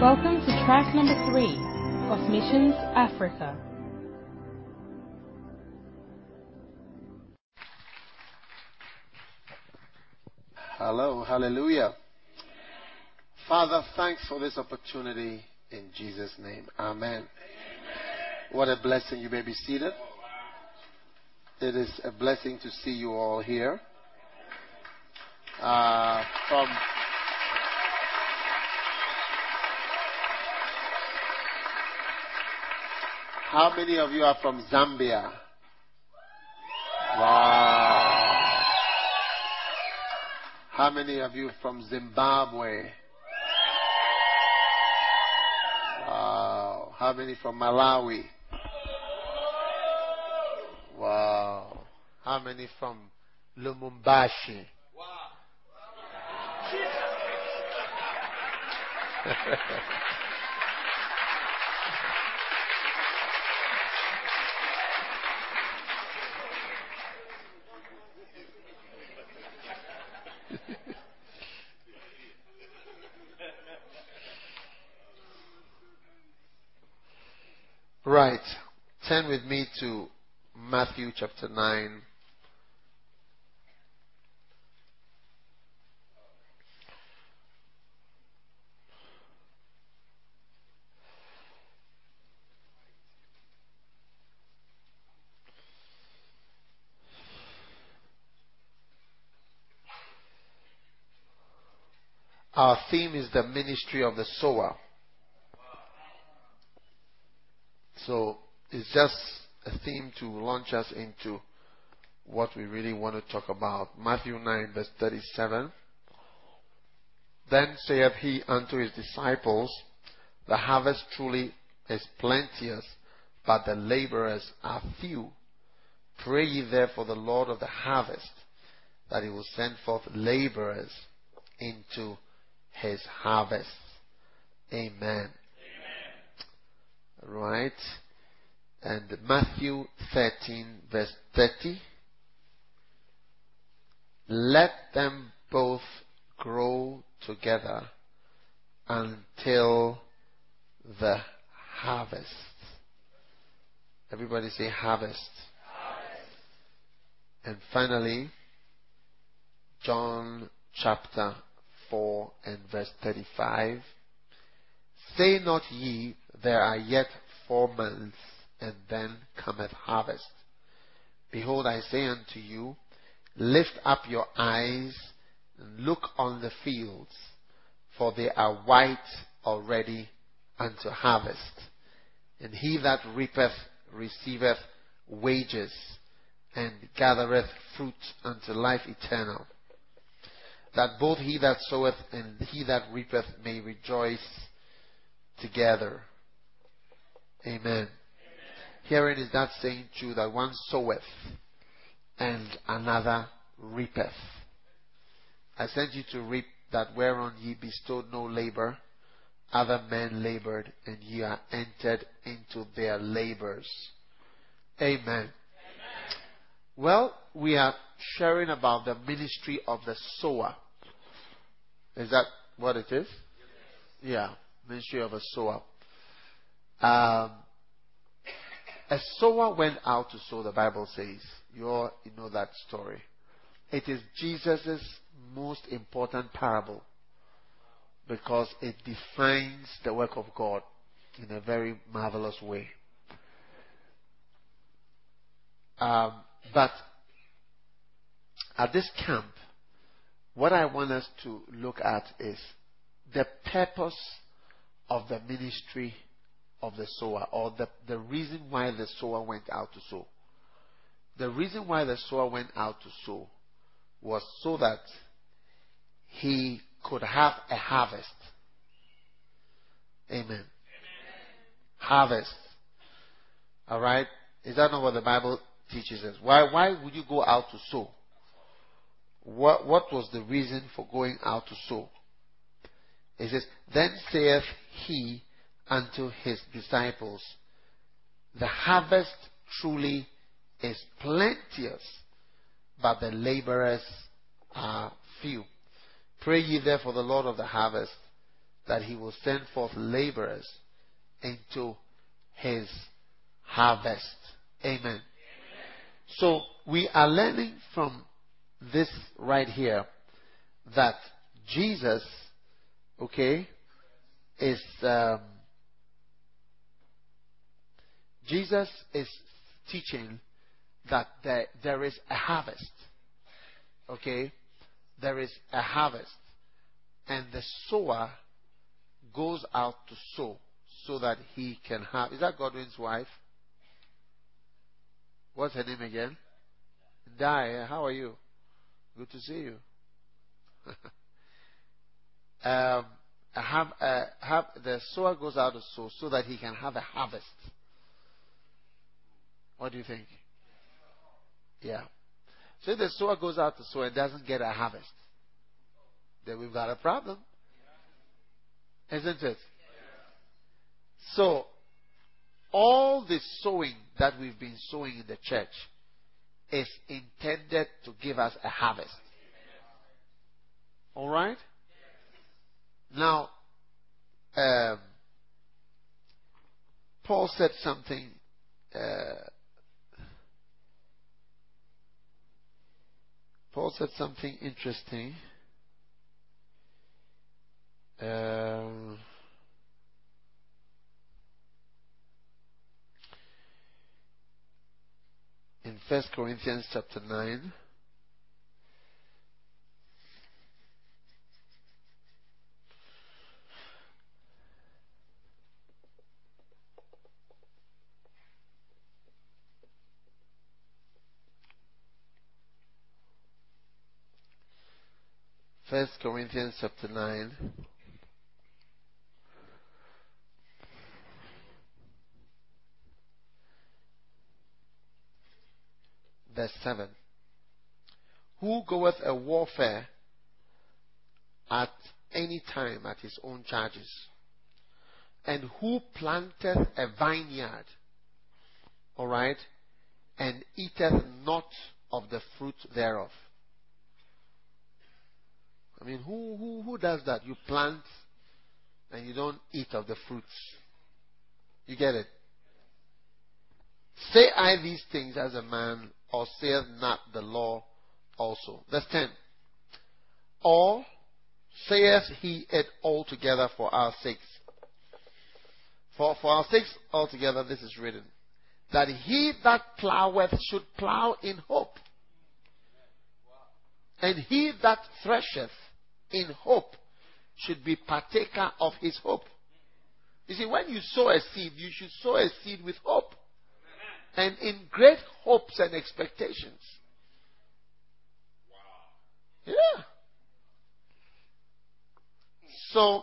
Welcome to track number three of Missions Africa. Hello, hallelujah. Father, thanks for this opportunity in Jesus' name. Amen. What a blessing. You may be seated. It is a blessing to see you all here. Uh, from How many of you are from Zambia? Wow. How many of you from Zimbabwe? Wow. How many from Malawi? Wow. How many from Lubumbashi? right. Turn with me to Matthew chapter 9. Our theme is the ministry of the sower. So it's just a theme to launch us into what we really want to talk about. Matthew 9, verse 37. Then saith he unto his disciples, The harvest truly is plenteous, but the laborers are few. Pray ye therefore the Lord of the harvest, that he will send forth laborers into his harvest. Amen. Right. And Matthew 13 verse 30. Let them both grow together until the harvest. Everybody say harvest. harvest. And finally, John chapter 4 and verse 35. Say not ye, there are yet four months, and then cometh harvest. Behold, I say unto you, lift up your eyes and look on the fields, for they are white already unto harvest. And he that reapeth receiveth wages, and gathereth fruit unto life eternal that both he that soweth and he that reapeth may rejoice together. Amen. Amen. Herein is that saying true that one soweth and another reapeth. I sent you to reap that whereon ye bestowed no labor, other men labored, and ye are entered into their labors. Amen. Amen. Well, we are sharing about the ministry of the sower. Is that what it is? Yeah, ministry of a sower. Um, a sower went out to sow, the Bible says. You all you know that story. It is Jesus' most important parable because it defines the work of God in a very marvelous way. Um, but at this camp, what I want us to look at is the purpose of the ministry of the sower, or the, the reason why the sower went out to sow. The reason why the sower went out to sow was so that he could have a harvest. Amen. Amen. Harvest. All right? Is that not what the Bible teaches us? Why, why would you go out to sow? What, what was the reason for going out to sow? It says, Then saith he unto his disciples, The harvest truly is plenteous, but the laborers are few. Pray ye therefore the Lord of the harvest that he will send forth laborers into his harvest. Amen. So we are learning from this right here that Jesus, okay, is um, Jesus is teaching that there, there is a harvest. Okay? There is a harvest. And the sower goes out to sow so that he can have. Is that Godwin's wife? What's her name again? Di. How are you? Good to see you. um, have, uh, have the sower goes out to sow so that he can have a harvest. What do you think? Yeah. So if the sower goes out to sow and doesn't get a harvest, then we've got a problem. Isn't it? So, all the sowing that we've been sowing in the church is intended to give us a harvest. All right? Now, um, Paul said something. Uh, Paul said something interesting. Um, in First Corinthians chapter nine. First Corinthians chapter 9. Verse 7. Who goeth a warfare at any time at his own charges? And who planteth a vineyard, alright, and eateth not of the fruit thereof? I mean, who, who, who does that? You plant and you don't eat of the fruits. You get it? Say I these things as a man, or saith not the law also? Verse 10. Or saith he it altogether for our sakes? For, for our sakes altogether, this is written. That he that ploweth should plow in hope. And he that thresheth in hope should be partaker of his hope. You see, when you sow a seed, you should sow a seed with hope. And in great hopes and expectations. Yeah. So,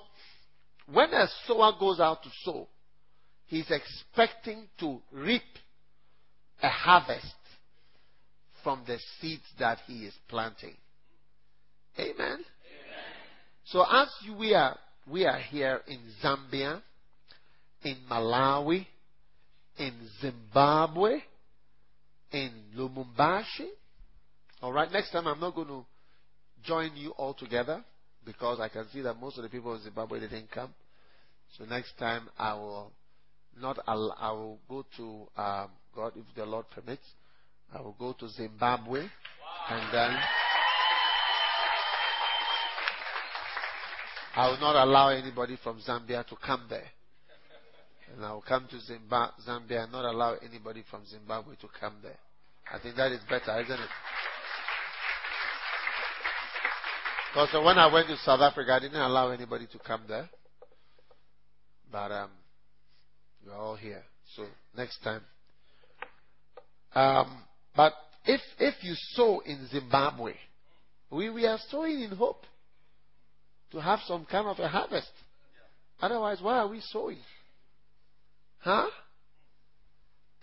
when a sower goes out to sow, he's expecting to reap a harvest from the seeds that he is planting. Amen. So as we are, we are here in Zambia, in Malawi, in Zimbabwe, in Lubumbashi. All right, next time I'm not going to join you all together because I can see that most of the people in Zimbabwe didn't come. So next time I will not. Al- I will go to um, God if the Lord permits. I will go to Zimbabwe wow. and then. I will not allow anybody from Zambia to come there. And I will come to Zambia and not allow anybody from Zimbabwe to come there. I think that is better, isn't it? Because when I went to South Africa, I didn't allow anybody to come there. But um, you're all here. So next time. Um, but if if you sow in Zimbabwe, we, we are sowing in hope to have some kind of a harvest. Otherwise, why are we sowing? Huh?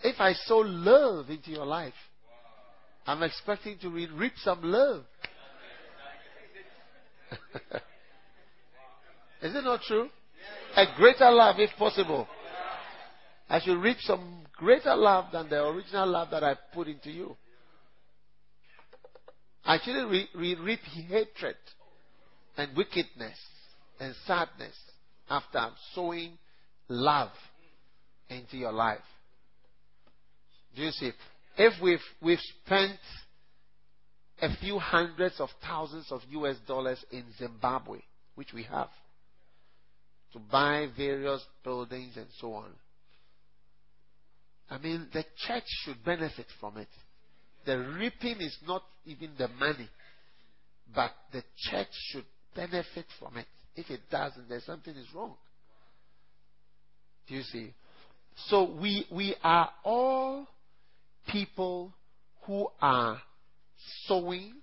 If I sow love into your life, I'm expecting to reap some love. Is it not true? A greater love, if possible. I should reap some greater love than the original love that I put into you. I shouldn't re- re- reap hatred and wickedness and sadness after sowing love into your life. Do you see? If we've, we've spent a few hundreds of thousands of US dollars in Zimbabwe, which we have, to buy various buildings and so on. I mean, the church should benefit from it. The reaping is not even the money, but the church should benefit from it. If it doesn't, then something is wrong. Do you see? So we we are all people who are sowing,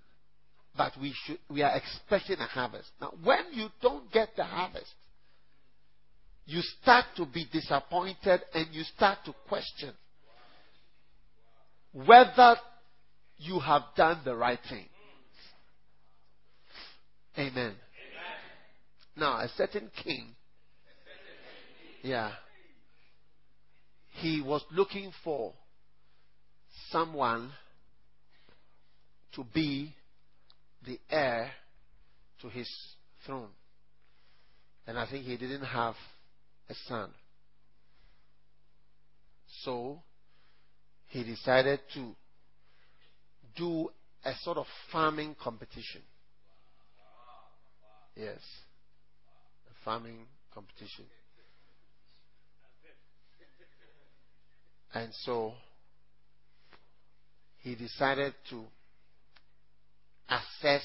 but we should we are expecting a harvest. Now, when you don't get the harvest, you start to be disappointed and you start to question whether you have done the right thing. Amen. Amen. Now, a certain king, yeah, he was looking for someone to be the heir to his throne. And I think he didn't have a son. So he decided to do a sort of farming competition. Yes. A farming competition. And so he decided to assess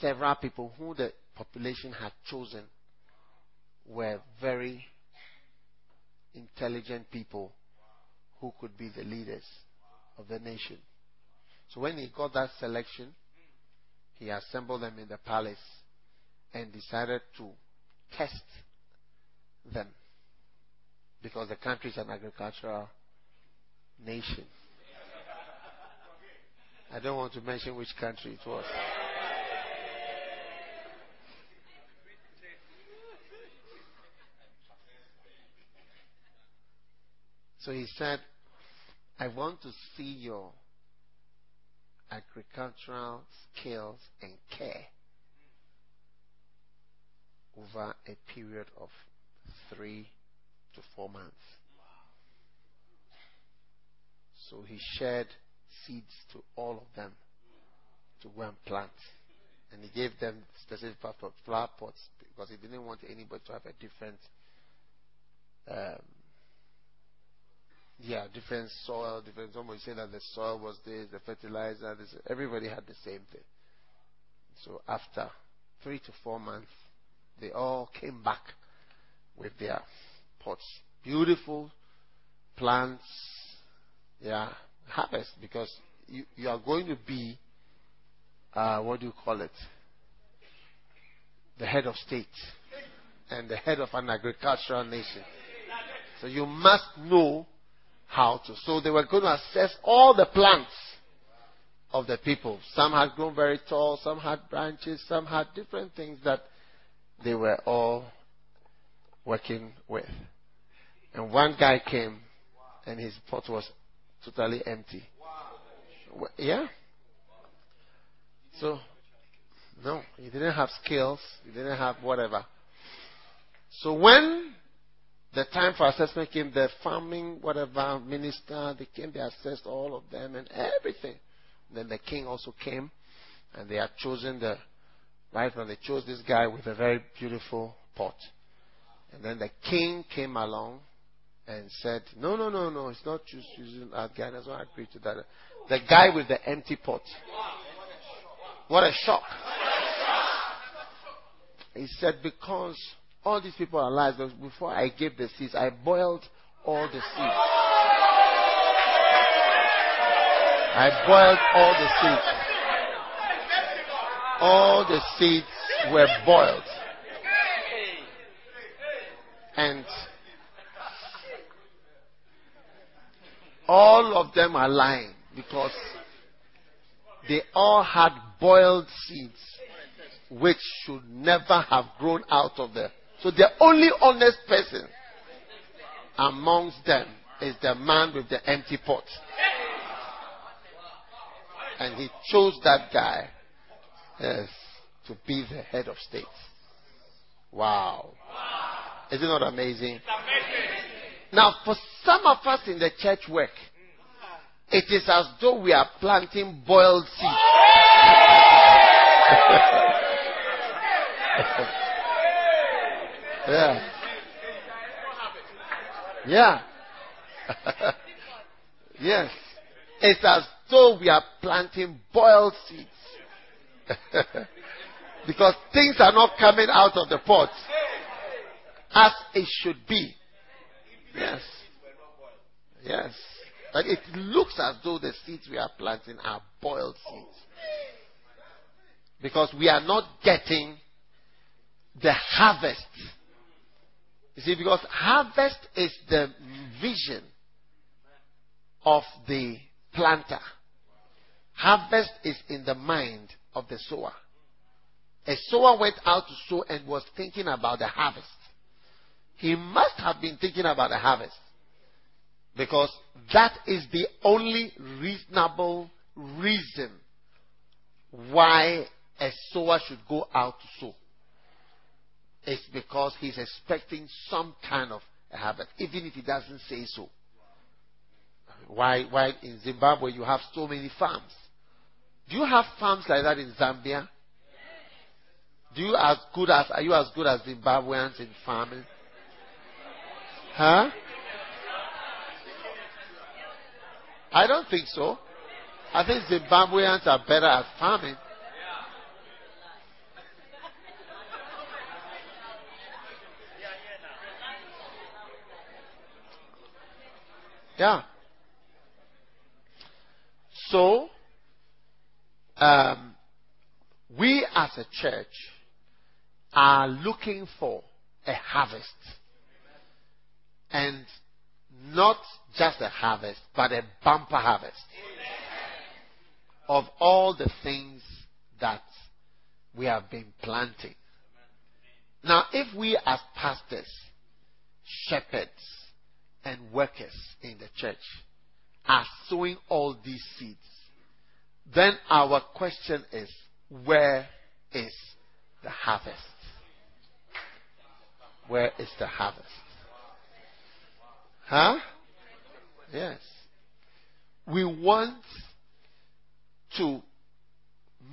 several people who the population had chosen were very intelligent people who could be the leaders of the nation. So when he got that selection, he assembled them in the palace and decided to test them because the country is an agricultural nation. I don't want to mention which country it was. So he said, I want to see your agricultural skills and care over a period of three to four months. So he shared seeds to all of them to go and plant. And he gave them specific flower pots because he didn't want anybody to have a different, um, yeah, different soil, different. Somebody said that the soil was this, the fertilizer, this. Everybody had the same thing. So after three to four months, they all came back with their pots. Beautiful plants, yeah, harvest because you, you are going to be, uh, what do you call it? The head of state and the head of an agricultural nation. So you must know how to. So they were going to assess all the plants of the people. Some had grown very tall, some had branches, some had different things that they were all working with. And one guy came and his pot was totally empty. Yeah. So, no, he didn't have skills. He didn't have whatever. So when the time for assessment came, the farming, whatever, minister, they came, they assessed all of them and everything. Then the king also came and they had chosen the right one. They chose this guy with a very beautiful pot. And then the king came along and said, No, no, no, no, it's not just using that guy. Does not agree to that. The guy with the empty pot. What a shock. He said, Because all these people are alive, before I gave the seeds, I boiled all the seeds. I boiled all the seeds. All the seeds were boiled. And all of them are lying because they all had boiled seeds which should never have grown out of them. So the only honest person amongst them is the man with the empty pot. And he chose that guy yes, to be the head of state. Wow. Is it not amazing? Now, for some of us in the church work, it is as though we are planting boiled seeds. yeah. Yeah. yes. It's as though we are planting boiled seeds. because things are not coming out of the pot as it should be. Yes. Yes. But it looks as though the seeds we are planting are boiled seeds. Because we are not getting the harvest. You see, because harvest is the vision of the planter. Harvest is in the mind of the sower. A sower went out to sow and was thinking about the harvest. He must have been thinking about the harvest. Because that is the only reasonable reason why a sower should go out to sow. It's because he's expecting some kind of a harvest, even if he doesn't say so. Why, why in Zimbabwe you have so many farms? Do you have farms like that in Zambia? Do you as good as are you as good as Zimbabweans in farming? Huh? I don't think so. I think Zimbabweans are better at farming. Yeah. So, um, we as a church are looking for a harvest. And not just a harvest, but a bumper harvest of all the things that we have been planting. Now, if we as pastors, shepherds, and workers in the church are sowing all these seeds, then our question is where is the harvest? Where is the harvest? Huh? Yes. We want to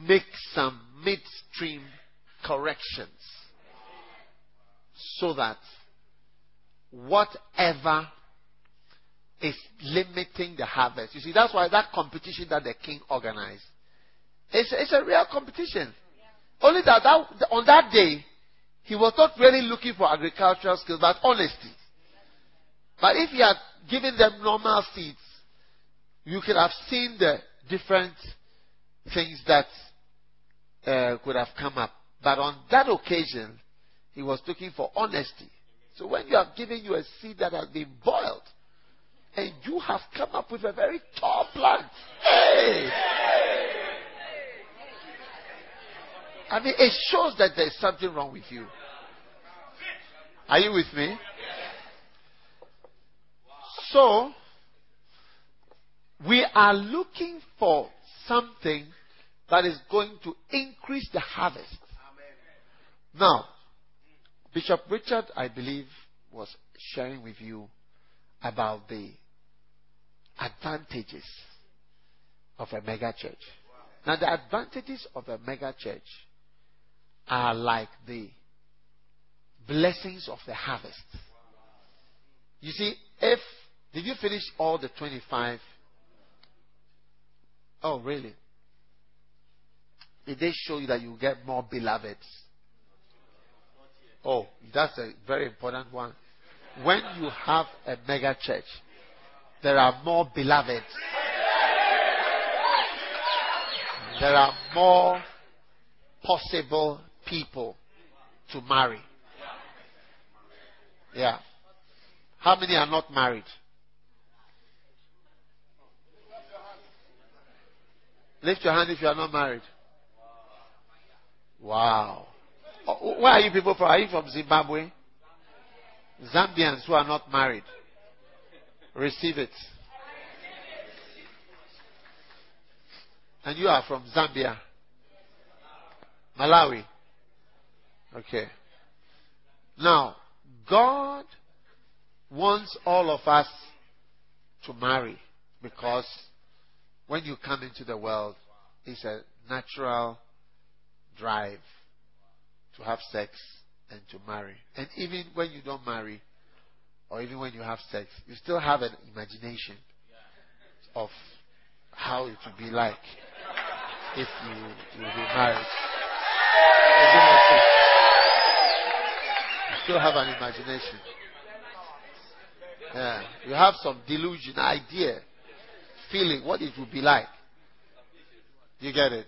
make some midstream corrections so that whatever is limiting the harvest. You see, that's why that competition that the king organized, it's, it's a real competition. Only that, that on that day, he was not really looking for agricultural skills, but honesty. But if he had given them normal seeds, you could have seen the different things that uh, could have come up. But on that occasion, he was looking for honesty. So when you have given you a seed that has been boiled, and you have come up with a very tall plant, hey! I mean, it shows that there's something wrong with you. Are you with me? So, we are looking for something that is going to increase the harvest. Now, Bishop Richard, I believe, was sharing with you about the advantages of a mega church. Now, the advantages of a mega church are like the blessings of the harvest. You see, if did you finish all the 25? Oh, really? Did they show you that you get more beloveds? Oh, that's a very important one. When you have a mega church, there are more beloveds. There are more possible people to marry. Yeah. How many are not married? Lift your hand if you are not married. Wow. Oh, where are you people from? Are you from Zimbabwe? Zambians who are not married. Receive it. And you are from Zambia. Malawi. Okay. Now, God wants all of us to marry because when you come into the world, it's a natural drive to have sex and to marry. And even when you don't marry, or even when you have sex, you still have an imagination of how it would be like if you, you be married. You still have an imagination. Yeah. You have some delusion, idea, feeling what it would be like. You get it?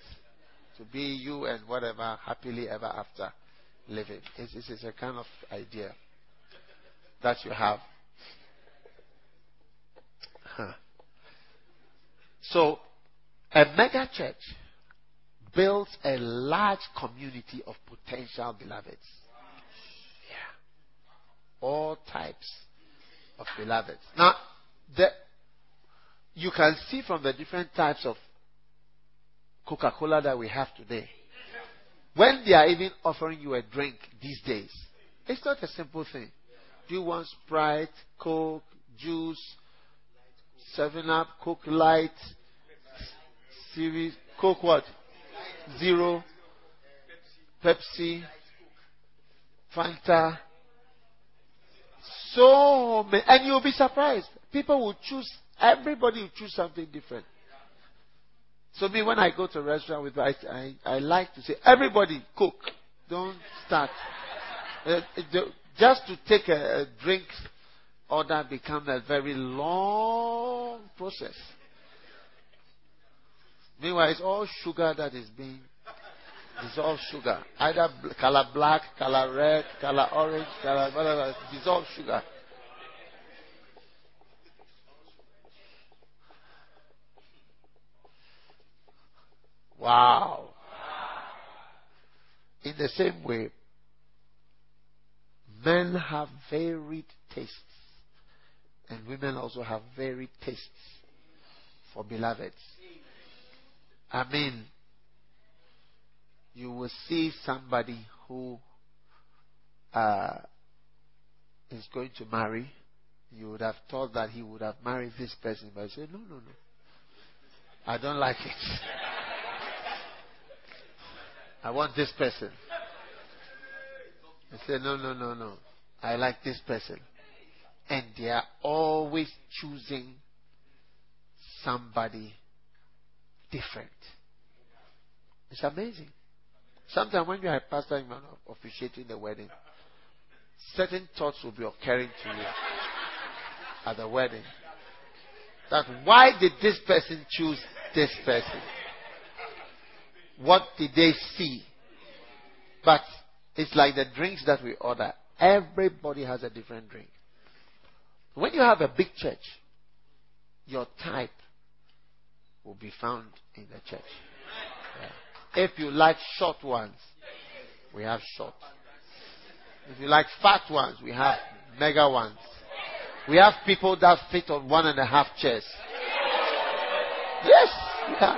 To be you and whatever happily ever after living. It's, it's a kind of idea that you have. So, a mega church builds a large community of potential beloveds. Yeah. All types of beloveds. Now, the, you can see from the different types of Coca Cola that we have today, when they are even offering you a drink these days, it's not a simple thing. Do you want Sprite, Coke, juice, 7 Up, Coke Light, series, Coke what? Zero, Pepsi, Fanta. So many. And you'll be surprised. People will choose, everybody will choose something different. So me, when I go to a restaurant with, I, I, I like to say, everybody cook. Don't start. Uh, just to take a, a drink order becomes a very long process. Meanwhile, it's all sugar that is being dissolved sugar. Either color black, color red, color orange, color whatever. Dissolved sugar. Wow. In the same way, men have varied tastes, and women also have varied tastes for beloveds. I mean, you will see somebody who uh, is going to marry. You would have thought that he would have married this person, but he said, No, no, no. I don't like it. I want this person. I said, No, no, no, no. I like this person. And they are always choosing somebody different. It's amazing. Sometimes when you are a pastor and officiating the wedding, certain thoughts will be occurring to you at the wedding. That why did this person choose this person? What did they see? But it's like the drinks that we order. Everybody has a different drink. When you have a big church, your type will be found in the church. Yeah. If you like short ones, we have short. If you like fat ones, we have mega ones. We have people that fit on one and a half chairs. Yes, yeah.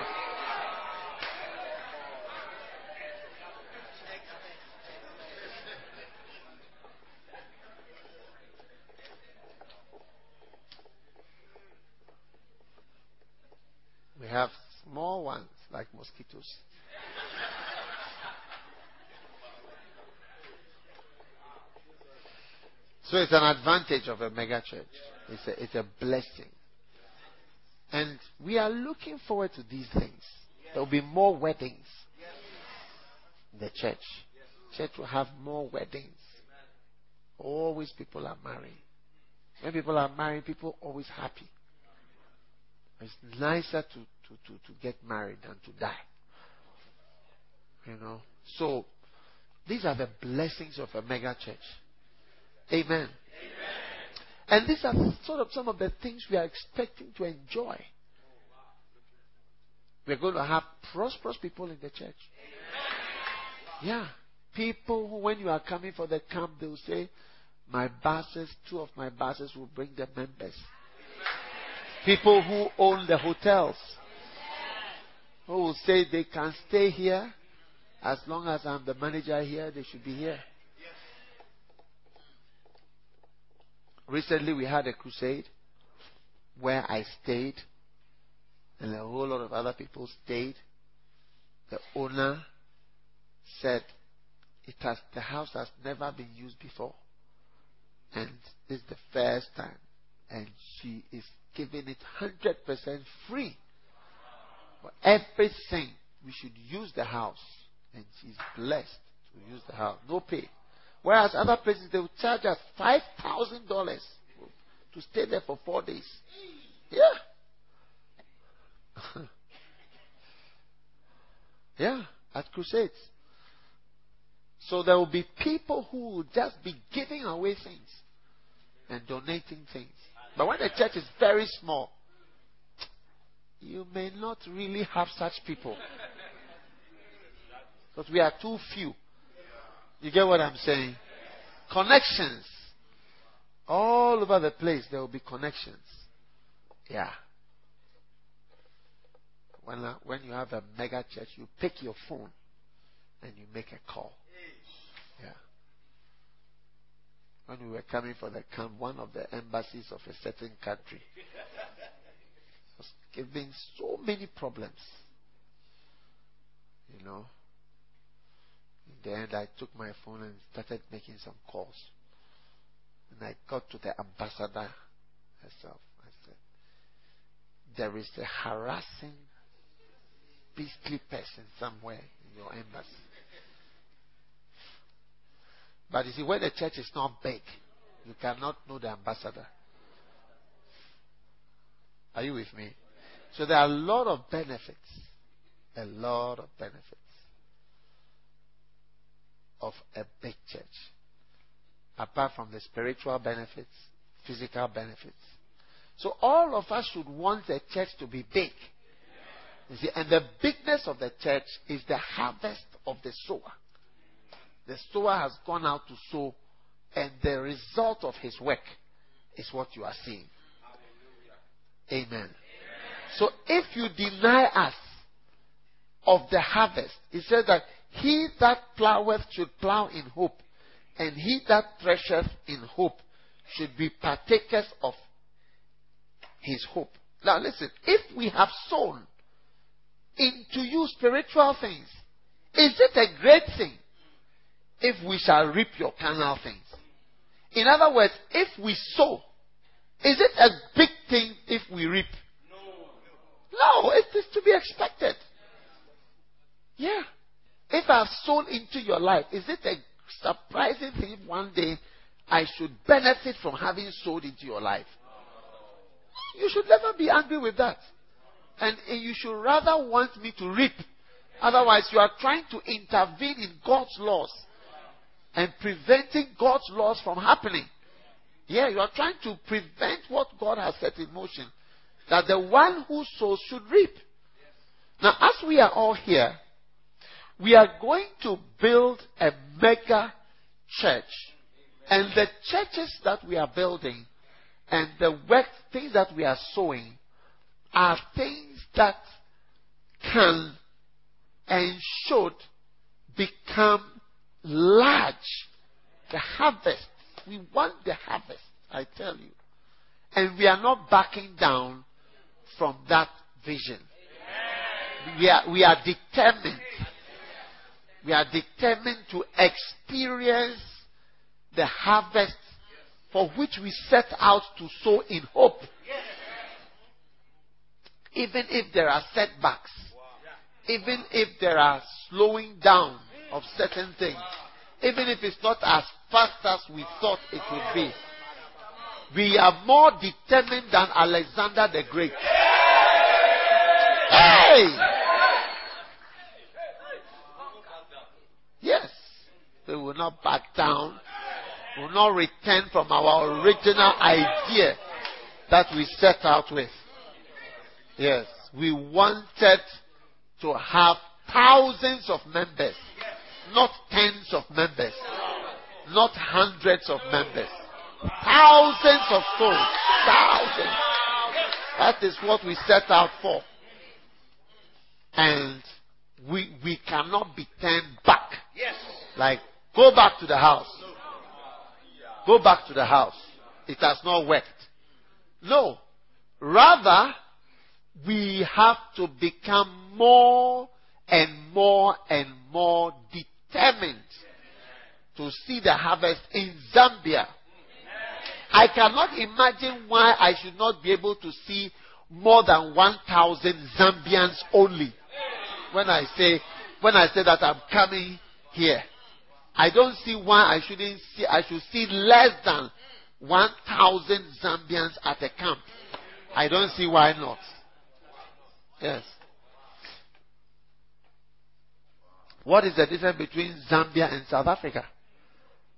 have small ones like mosquitoes. So it's an advantage of a mega church. It's a, it's a blessing. And we are looking forward to these things. There will be more weddings in the church. Church will have more weddings. Always people are marrying. When people are married, people are always happy. It's nicer to, to, to, to get married than to die. You know? So, these are the blessings of a mega church. Amen. Amen. And these are sort of some of the things we are expecting to enjoy. We're going to have prosperous people in the church. Yeah. People who, when you are coming for the camp, they will say, My buses, two of my buses will bring the members. People who own the hotels who will say they can stay here as long as I'm the manager here, they should be here. Recently, we had a crusade where I stayed, and a whole lot of other people stayed. The owner said it has the house has never been used before, and is the first time, and she is giving it hundred percent free. For everything, we should use the house, and she's blessed to use the house, no pay. Whereas other places they will charge us five thousand dollars to stay there for four days. Yeah. yeah, at crusades. So there will be people who will just be giving away things and donating things. But when the church is very small, you may not really have such people. Because we are too few. You get what I'm saying? Connections. All over the place, there will be connections. Yeah. When, uh, when you have a mega church, you pick your phone and you make a call. Yeah. When we were coming for the camp, one of the embassies of a certain country was giving so many problems. You know. In the end, I took my phone and started making some calls. And I got to the ambassador herself. I said, There is a harassing, beastly person somewhere in your embassy. But you see, when the church is not big, you cannot know the ambassador. Are you with me? So there are a lot of benefits. A lot of benefits of a big church. Apart from the spiritual benefits, physical benefits. So all of us should want the church to be big. You see, and the bigness of the church is the harvest of the sower. The sower has gone out to sow, and the result of his work is what you are seeing. Amen. Amen. So if you deny us of the harvest, he says that he that ploweth should plow in hope, and he that thresheth in hope should be partakers of his hope. Now listen, if we have sown into you spiritual things, is it a great thing if we shall reap your carnal things? In other words, if we sow, is it a big thing if we reap? No. No, it is to be expected. Yeah. If I have sown into your life, is it a surprising thing if one day I should benefit from having sown into your life? You should never be angry with that. And you should rather want me to reap. Otherwise, you are trying to intervene in God's laws and preventing God's laws from happening. Yeah, you are trying to prevent what God has set in motion. That the one who sows should reap. Now, as we are all here, we are going to build a mega church. And the churches that we are building and the work, things that we are sowing are things that can and should become large. The harvest. We want the harvest, I tell you. And we are not backing down from that vision. We are, we are determined we are determined to experience the harvest for which we set out to sow in hope. Even if there are setbacks, even if there are slowing down of certain things, even if it's not as fast as we thought it would be, we are more determined than Alexander the Great. Hey! Yes. We will not back down. We will not return from our original idea that we set out with. Yes. We wanted to have thousands of members, not tens of members, not hundreds of members. Thousands of souls. Thousands. That is what we set out for. And we, we cannot be turned back. Yes. Like, go back to the house. Go back to the house. it has not worked. No. Rather, we have to become more and more and more determined to see the harvest in Zambia. I cannot imagine why I should not be able to see more than 1,000 Zambians only. When I say, when I say that I'm coming here, I don't see why I shouldn't see, I should see less than 1,000 Zambians at a camp. I don't see why not. Yes. What is the difference between Zambia and South Africa?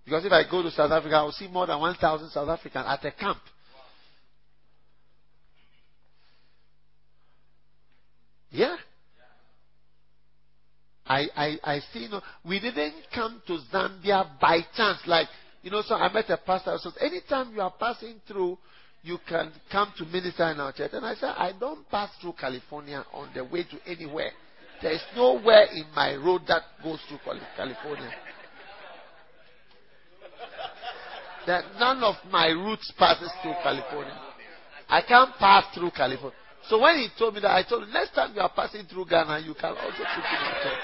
Because if I go to South Africa, I will see more than 1,000 South Africans at a camp. Yeah. I, I, I see, you know, we didn't come to Zambia by chance. Like, you know, so I met a pastor. So anytime you are passing through, you can come to minister in our church. And I said, I don't pass through California on the way to anywhere. There is nowhere in my road that goes through California. that none of my routes passes through California. I can't pass through California. So when he told me that, I told him, next time you are passing through Ghana, you can also put in your church.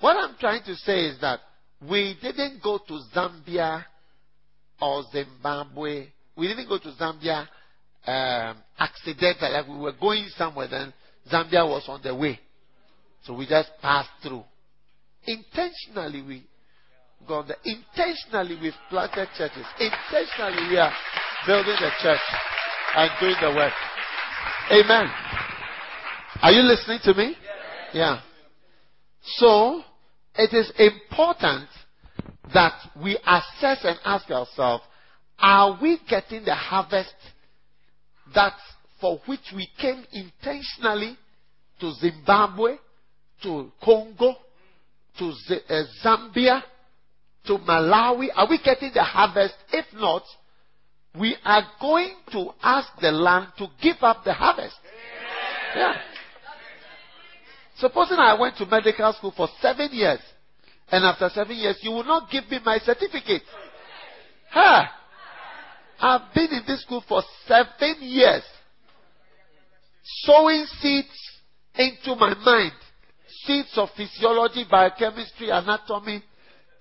What I'm trying to say is that we didn't go to Zambia or Zimbabwe. We didn't go to Zambia um, accidentally. Like we were going somewhere, then Zambia was on the way. So we just passed through. Intentionally, we got there. Intentionally, we've planted churches. Intentionally, we are building the church and doing the work. Amen. Are you listening to me? Yeah. So, it is important that we assess and ask ourselves, are we getting the harvest that for which we came intentionally to Zimbabwe, to Congo, to Z- uh, Zambia, to Malawi? Are we getting the harvest? If not, we are going to ask the land to give up the harvest. Yeah. Supposing I went to medical school for seven years, and after seven years, you will not give me my certificate. Huh? I've been in this school for seven years, sowing seeds into my mind seeds of physiology, biochemistry, anatomy,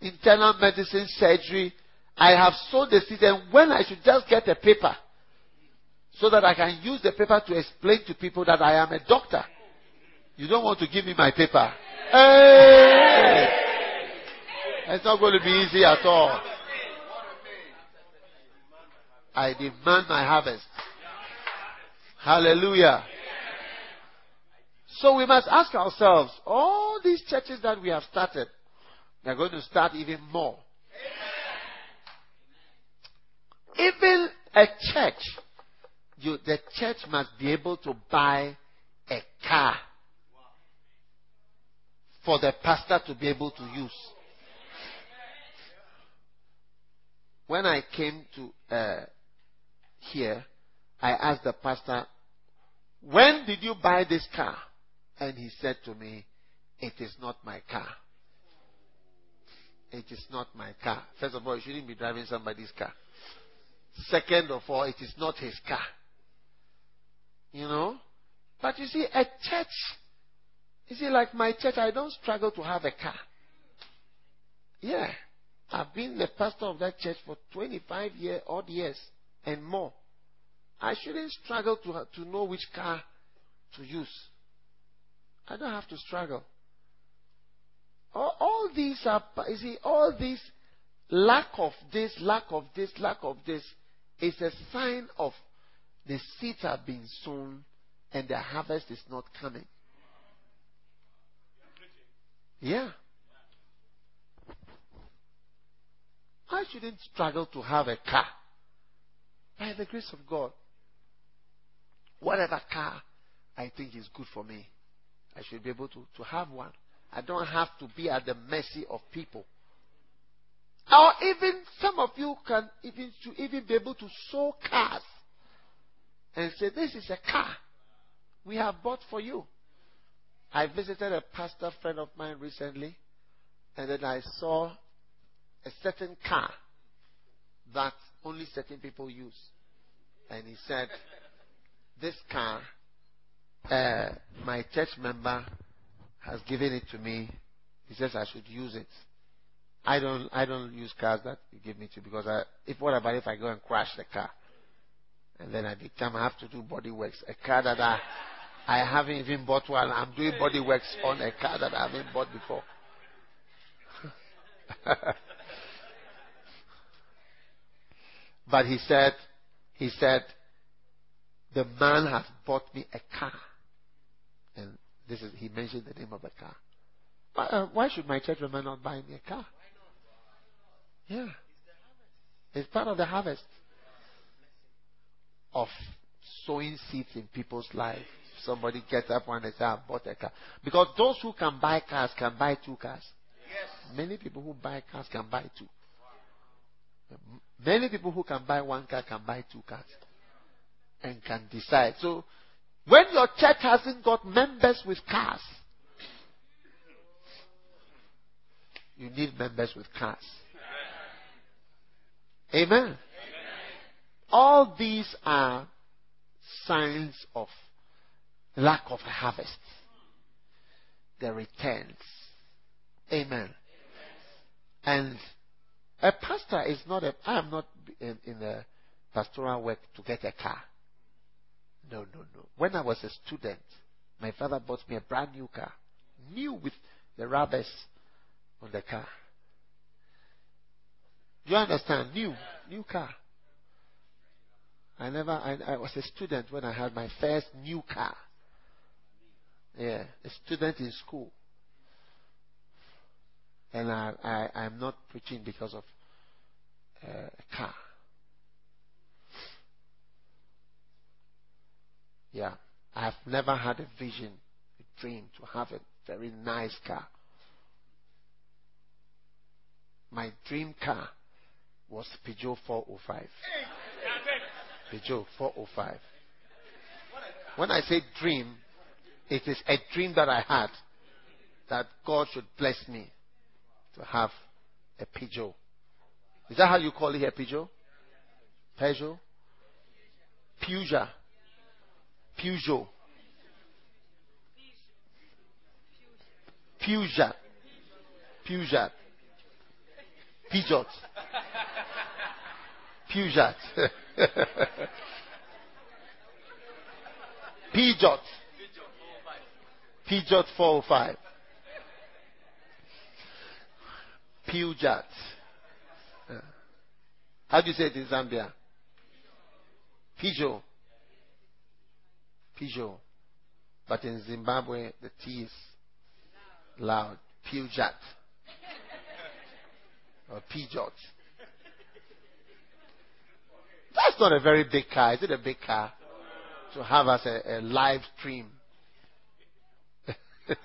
internal medicine, surgery. I have sowed the seeds, and when I should just get a paper so that I can use the paper to explain to people that I am a doctor. You don't want to give me my paper. Hey! It's not going to be easy at all. I demand my harvest. Hallelujah. So we must ask ourselves, all these churches that we have started, they're going to start even more. Even a church, you, the church must be able to buy a car for the pastor to be able to use. When I came to uh, here, I asked the pastor, when did you buy this car? And he said to me, It is not my car. It is not my car. First of all, you shouldn't be driving somebody's car. Second of all, it is not his car. You know? But you see, a church, you see, like my church, I don't struggle to have a car. Yeah. I've been the pastor of that church for 25 year, odd years and more. I shouldn't struggle to, to know which car to use. I don't have to struggle. All, all these are, you see, all this lack of this, lack of this, lack of this is a sign of the seeds have been sown and the harvest is not coming. Yeah. I shouldn't struggle to have a car. By the grace of God. Whatever car I think is good for me, I should be able to, to have one. I don't have to be at the mercy of people. Or even some of you can even to even be able to sow cars and say, This is a car we have bought for you. I visited a pastor friend of mine recently, And then I saw a certain car that only certain people use. And he said, This car, uh, my church member has given it to me. He says I should use it. I don't I don't use cars that you give me to because I, if what about if I go and crash the car? And then I become I have to do body works. A car that I I haven't even bought one. I'm doing body works on a car that I haven't bought before. but he said he said the man has bought me a car. And this is he mentioned the name of the car. Why, uh, why should my church member not buy me a car? Yeah. It's part of the harvest of sowing seeds in people's life. Somebody gets up one day and says, I bought a car. Because those who can buy cars can buy two cars. Yes. Many people who buy cars can buy two. Many people who can buy one car can buy two cars. And can decide. So, when your church hasn't got members with cars, you need members with cars. Amen. Amen. All these are signs of lack of harvest. The returns. Amen. Amen. And a pastor is not a, I am not in, in the pastoral work to get a car. No, no, no. When I was a student, my father bought me a brand new car. New with the rubbers on the car. Do You understand? New, new car. I never, I, I was a student when I had my first new car. Yeah, a student in school. And I, I, I'm not preaching because of car. Yeah, I've never had a vision, a dream to have a very nice car. My dream car was Peugeot 405. Peugeot 405. When I say dream, it is a dream that I had that God should bless me to have a Peugeot. Is that how you call it a Peugeot? Peugeot? Peugeot. Peugeot. Peugeot. Peugeot. Peugeot. Peugeot. Peugeot. Peugeot 405. Peugeot. How do you say it in Zambia? Peugeot. Peugeot. But in Zimbabwe, the T is loud. Peugeot. Or Peugeot. That's not a very big car. Is it a big car? To have as a, a live stream. it's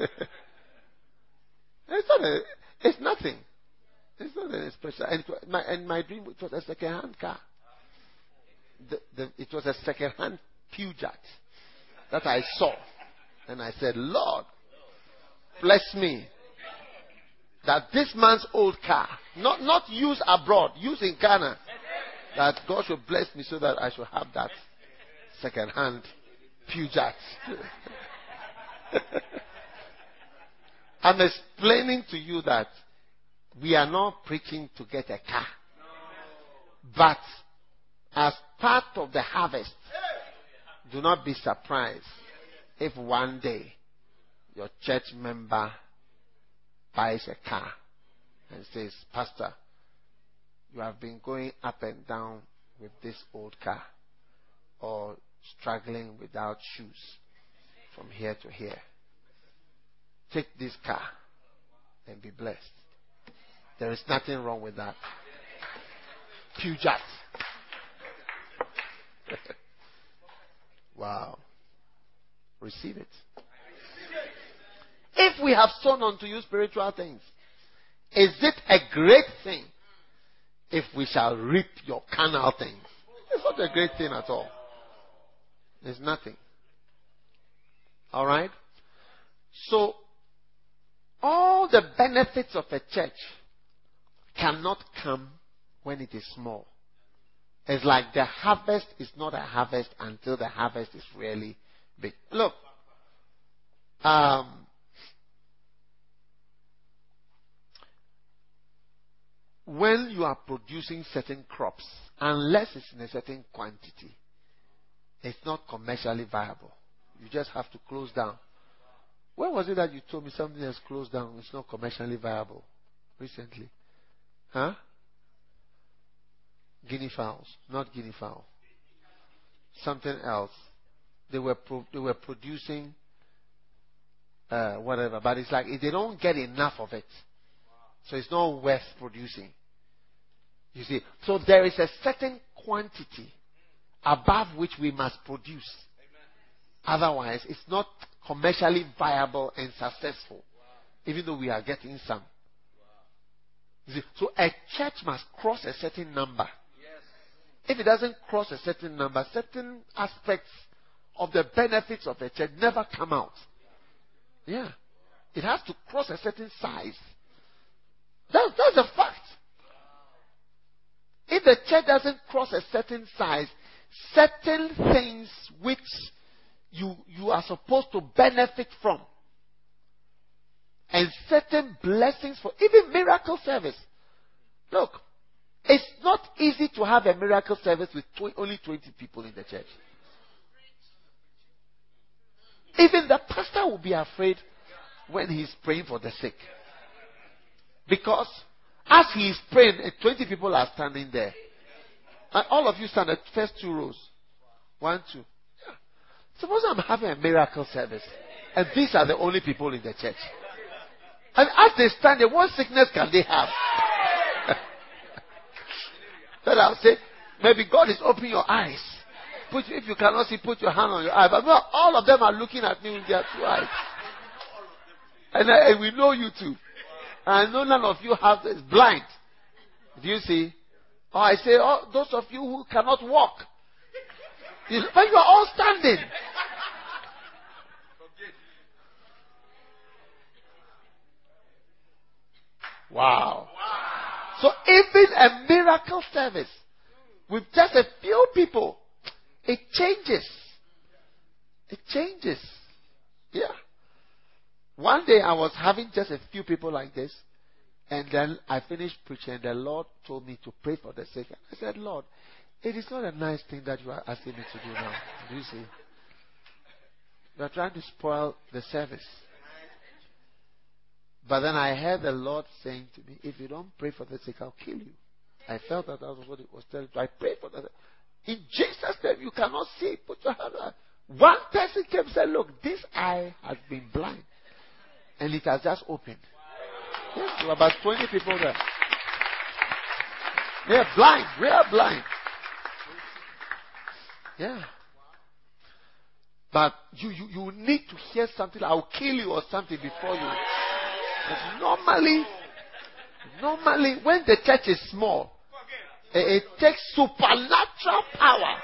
not a, it's nothing. It's not a special. And, my, and my dream it was a second-hand car. The, the, it was a second-hand Peugeot that I saw, and I said, Lord, bless me that this man's old car, not not used abroad, used in Ghana, that God should bless me so that I should have that second hand Peugeot. I'm explaining to you that we are not preaching to get a car. But as part of the harvest, do not be surprised if one day your church member buys a car and says, Pastor, you have been going up and down with this old car or struggling without shoes from here to here. Take this car and be blessed. There is nothing wrong with that. Peugeot. wow. Receive it. If we have sown unto you spiritual things, is it a great thing if we shall reap your carnal things. It's not a great thing at all. It's nothing. Alright? So, all all the benefits of a church cannot come when it is small. It's like the harvest is not a harvest until the harvest is really big. Look, um, when you are producing certain crops, unless it's in a certain quantity, it's not commercially viable. You just have to close down. When was it that you told me something has closed down? It's not commercially viable recently. Huh? Guinea fowls, not guinea fowl. Something else. They were pro- they were producing uh, whatever, but it's like they don't get enough of it, so it's not worth producing. You see, so there is a certain quantity above which we must produce. Otherwise, it's not commercially viable and successful, even though we are getting some. See, so a church must cross a certain number. If it doesn't cross a certain number, certain aspects of the benefits of a church never come out. Yeah. It has to cross a certain size. That's, that's a fact. If the church doesn't cross a certain size, certain things which you, you are supposed to benefit from, and certain blessings for even miracle service. Look, it's not easy to have a miracle service with tw- only 20 people in the church. Even the pastor will be afraid when he's praying for the sick. Because as he is praying, eh, 20 people are standing there. And all of you stand at first two rows. One, two. Yeah. Suppose I'm having a miracle service. And these are the only people in the church. And as they stand there, what sickness can they have? then I'll say, maybe God is opening your eyes. Put, if you cannot see, put your hand on your eye. But no, all of them are looking at me with their two eyes. And, uh, and we know you too. And I know none of you have is blind. Do you see? Or I say, oh, those of you who cannot walk. But you are all standing. Wow. So even a miracle service with just a few people, it changes. It changes. Yeah. One day I was having just a few people like this, and then I finished preaching, and the Lord told me to pray for the sick. I said, Lord, it is not a nice thing that you are asking me to do now. Do you see? You are trying to spoil the service. But then I heard the Lord saying to me, if you don't pray for the sick, I'll kill you. I felt that that was what it was telling me. I prayed for that. In Jesus' name, you cannot see. Put your hand up. One person came and said, Look, this eye has been blind. And it has just opened. Yes, there were about 20 people there. They are blind. We are blind. Yeah. But you, you, you need to hear something. I'll kill you or something before you. Normally, normally when the church is small, it, it takes supernatural power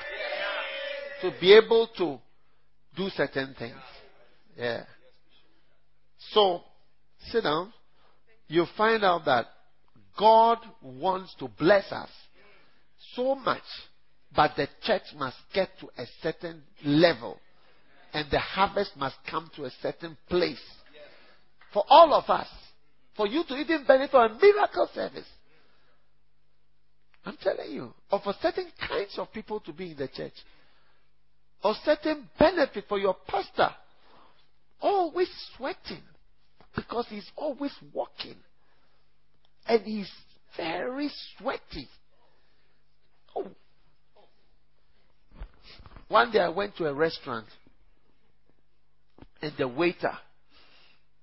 to be able to do certain things. Yeah. So, sit down. You find out that God wants to bless us so much, but the church must get to a certain level, and the harvest must come to a certain place. For all of us, for you to even benefit from a miracle service. I'm telling you, or for certain kinds of people to be in the church, or certain benefit for your pastor, always sweating because he's always walking and he's very sweaty. Oh. One day I went to a restaurant and the waiter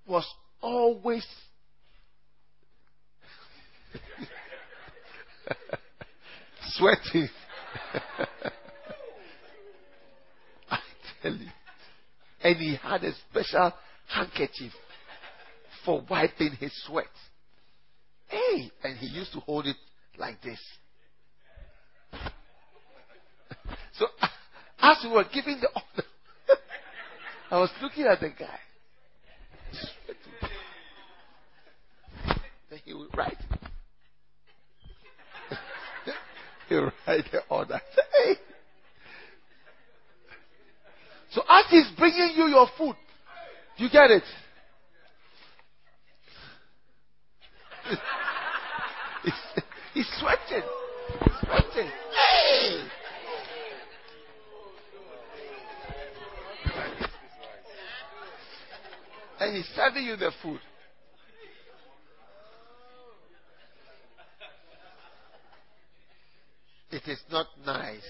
was always sweating. I tell you. And he had a special handkerchief for wiping his sweat. Hey! And he used to hold it like this. so, as we were giving the order, I was looking at the guy. He will write. he will write the order. Hey. So as he's bringing you your food, you get it? he's, he's sweating. He's sweating. Hey! And he's serving you the food. It is not nice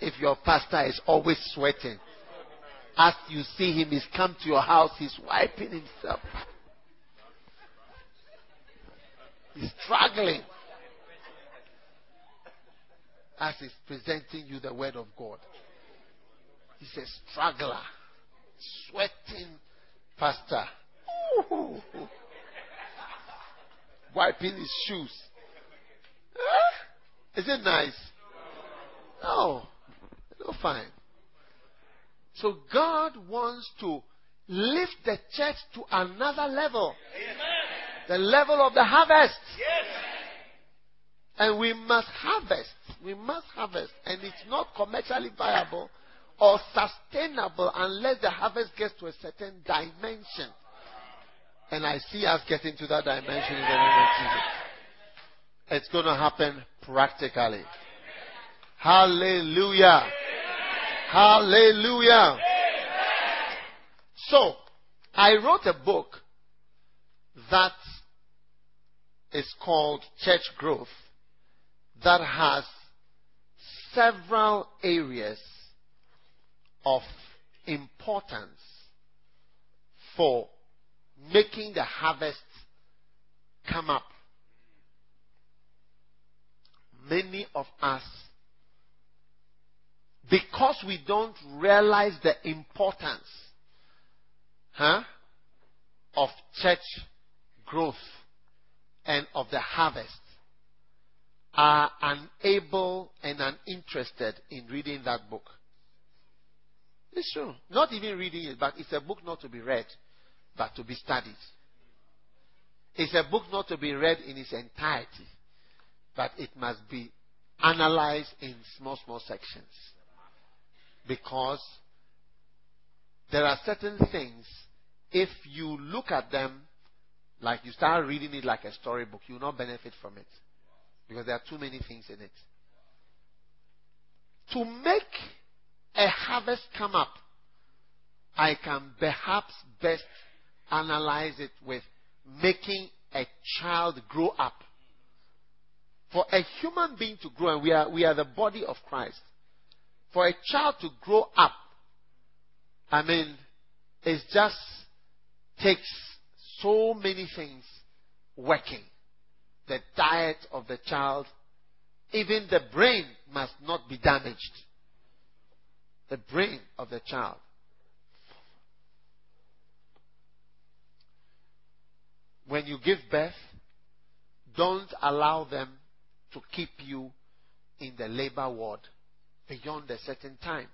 if your pastor is always sweating. As you see him, he's come to your house, he's wiping himself. He's struggling as he's presenting you the word of God. He's a struggler, sweating pastor, Ooh. wiping his shoes. Is it nice? No, no, fine. So God wants to lift the church to another level. Amen. The level of the harvest. Yes. And we must harvest. We must harvest. And it's not commercially viable or sustainable unless the harvest gets to a certain dimension. And I see us getting to that dimension in the name of Jesus. It's going to happen practically. Hallelujah. Hallelujah. So, I wrote a book that is called Church Growth that has several areas of importance for making the harvest come up. Many of us because we don't realize the importance huh, of church growth and of the harvest, are unable and uninterested in reading that book. It's true. Not even reading it, but it's a book not to be read, but to be studied. It's a book not to be read in its entirety, but it must be analyzed in small, small sections. Because there are certain things, if you look at them like you start reading it like a storybook, you will not benefit from it. Because there are too many things in it. To make a harvest come up, I can perhaps best analyze it with making a child grow up. For a human being to grow, and we are, we are the body of Christ for a child to grow up, I mean, it just takes so many things working. The diet of the child, even the brain must not be damaged. The brain of the child. When you give birth, don't allow them to keep you in the labor ward beyond a certain time.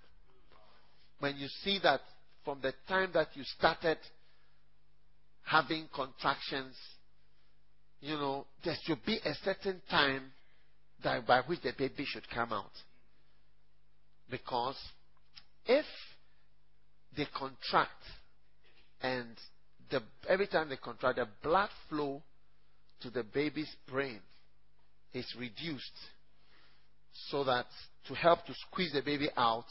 When you see that from the time that you started having contractions, you know, there should be a certain time that by which the baby should come out. Because if they contract and the, every time they contract, the blood flow to the baby's brain is reduced so that to help to squeeze the baby out.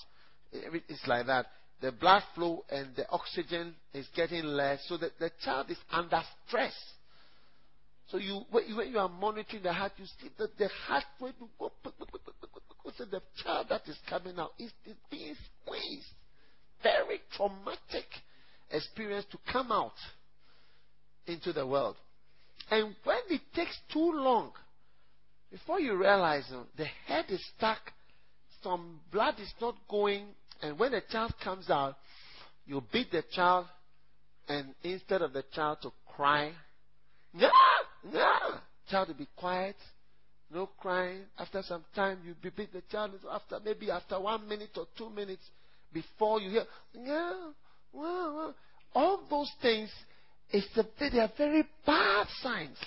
It's like that. The blood flow and the oxygen is getting less, so that the child is under stress. So you, when you are monitoring the heart, you see that the heart rate will go. So the child that is coming out is, is being squeezed. Very traumatic experience to come out into the world. And when it takes too long, before you realize uh, the head is stuck some blood is not going, and when the child comes out, you beat the child, and instead of the child to cry, no, yeah, child to be quiet, no crying. After some time, you beat the child. After maybe after one minute or two minutes, before you hear, well. all those things, it's a, they are very bad signs.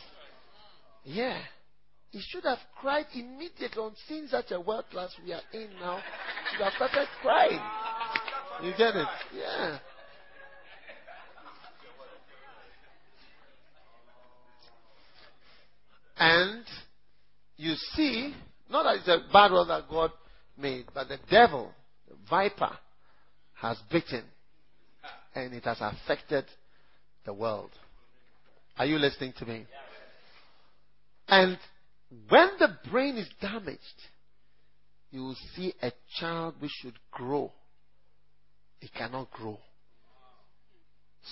Yeah. He should have cried immediately on seeing such a world class we are in now. He should have started crying. You get it? Yeah. And you see, not that it's a bad world that God made, but the devil, the viper, has bitten and it has affected the world. Are you listening to me? And when the brain is damaged, you will see a child which should grow. It cannot grow.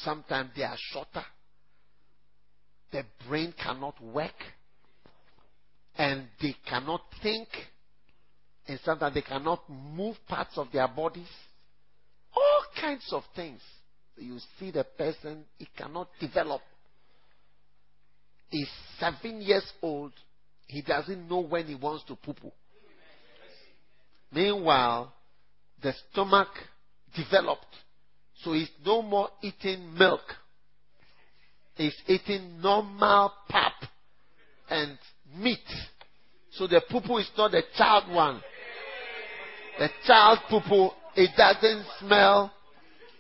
Sometimes they are shorter. The brain cannot work. And they cannot think. And sometimes they cannot move parts of their bodies. All kinds of things. You see the person, he cannot develop. He's seven years old. He doesn't know when he wants to poo poo. Meanwhile, the stomach developed. So he's no more eating milk. He's eating normal pap and meat. So the poo poo is not the child one. The child poo poo, it doesn't smell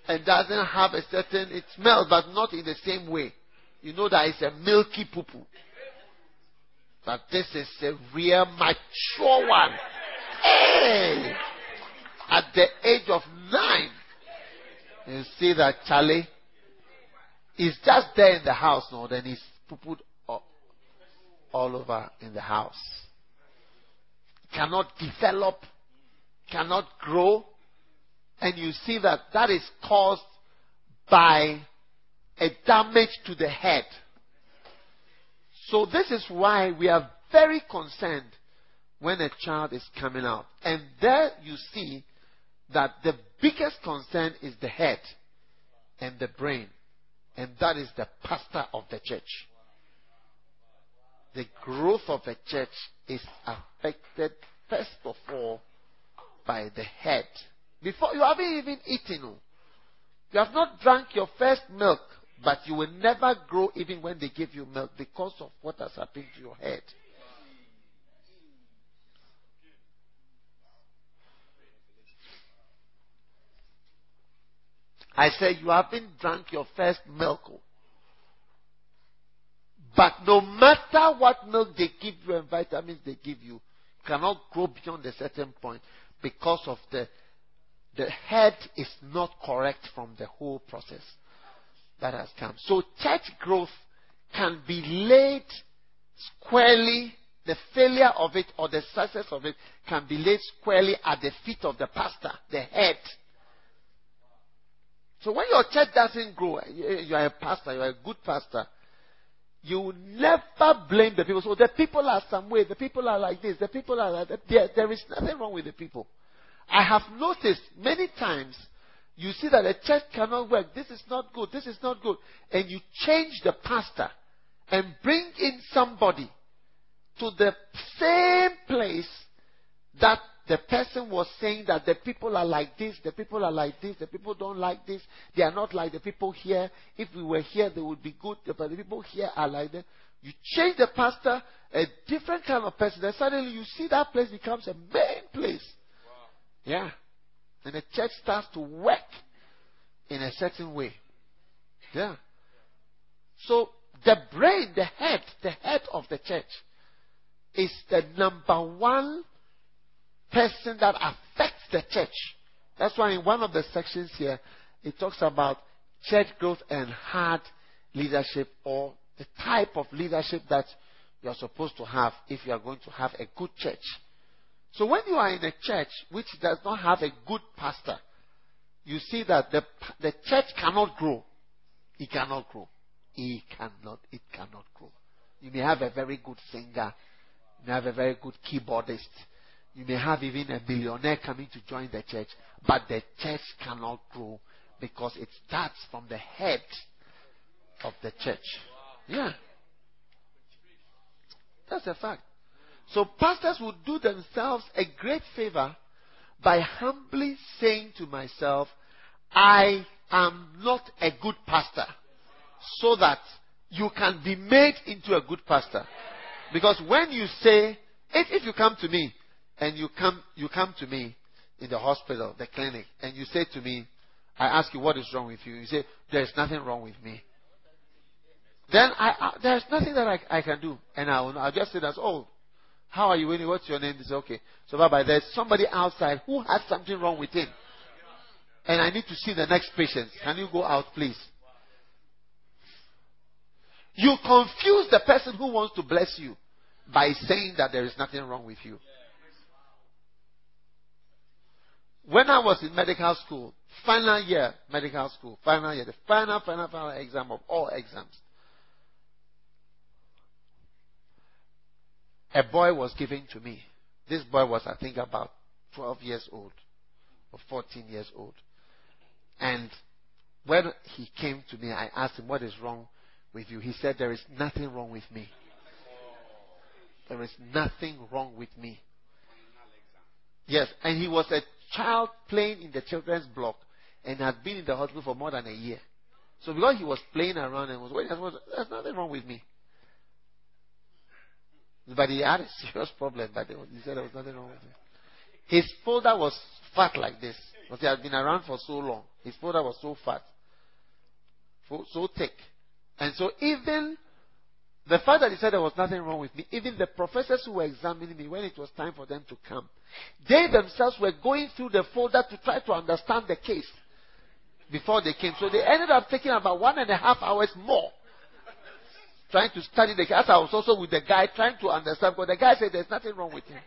and doesn't have a certain, it smells, but not in the same way. You know that it's a milky poo poo. But this is a real mature one. Hey! At the age of nine, you see that Charlie is just there in the house now, then he's all, all over in the house. Cannot develop, cannot grow, and you see that that is caused by a damage to the head. So this is why we are very concerned when a child is coming out. And there you see that the biggest concern is the head and the brain. And that is the pastor of the church. The growth of a church is affected first of all by the head before you haven't even eaten. Oh. You have not drank your first milk, but you will never grow even when they give you milk because of what has happened to your head. I said you haven't drunk your first milk. Oh. But no matter what milk they give you and vitamins they give you, you cannot grow beyond a certain point because of the the head is not correct from the whole process that has come. So church growth can be laid squarely, the failure of it or the success of it can be laid squarely at the feet of the pastor, the head. So when your church doesn't grow, eh, you are a pastor, you are a good pastor, you never blame the people. So the people are some way, the people are like this, the people are like that. There, there is nothing wrong with the people. I have noticed many times you see that a church cannot work. This is not good. This is not good. And you change the pastor and bring in somebody to the same place that the person was saying that the people are like this, the people are like this, the people don't like this, they are not like the people here. If we were here, they would be good, but the people here are like that. You change the pastor, a different kind of person, and suddenly you see that place becomes a main place. Yeah. And the church starts to work in a certain way. Yeah. So the brain, the head, the head of the church is the number one person that affects the church. That's why in one of the sections here, it talks about church growth and hard leadership or the type of leadership that you're supposed to have if you are going to have a good church. So when you are in a church which does not have a good pastor, you see that the, the church cannot grow. It cannot grow. It cannot, it cannot grow. You may have a very good singer. You may have a very good keyboardist. You may have even a millionaire coming to join the church. But the church cannot grow because it starts from the head of the church. Yeah. That's a fact. So pastors would do themselves a great favor by humbly saying to myself, I am not a good pastor, so that you can be made into a good pastor. Because when you say, if, if you come to me and you come, you come to me in the hospital, the clinic, and you say to me, I ask you what is wrong with you. You say, there's nothing wrong with me. Then I, I there's nothing that I, I can do. And I'll, I'll just say that, oh, how are you? What's your name? They say, okay. So bye. There's somebody outside who has something wrong with him. And I need to see the next patient. Can you go out, please? You confuse the person who wants to bless you by saying that there is nothing wrong with you. When I was in medical school, final year medical school, final year, the final, final, final exam of all exams, a boy was given to me. This boy was, I think, about 12 years old or 14 years old. And when he came to me, I asked him, What is wrong with you? He said, There is nothing wrong with me. There is nothing wrong with me. Yes, and he was a child playing in the children's block and had been in the hospital for more than a year. So because he was playing around and was waiting, there's nothing wrong with me. But he had a serious problem, but he said there was nothing wrong with him. His folder was fat like this. Because he had been around for so long. His folder was so fat. So thick. And so even the fact that he said there was nothing wrong with me, even the professors who were examining me when it was time for them to come, they themselves were going through the folder to try to understand the case before they came. So they ended up taking about one and a half hours more trying to study the case. I was also with the guy trying to understand because the guy said there's nothing wrong with him.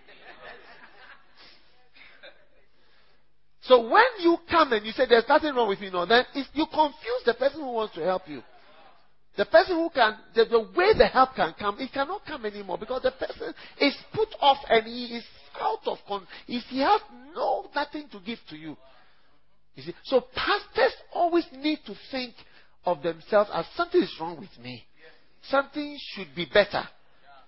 So when you come and you say there's nothing wrong with me, no, then you confuse the person who wants to help you. The person who can, the, the way the help can come, it cannot come anymore because the person is put off and he is out of control. If he has no nothing to give to you, you see. So pastors always need to think of themselves as something is wrong with me. Something should be better.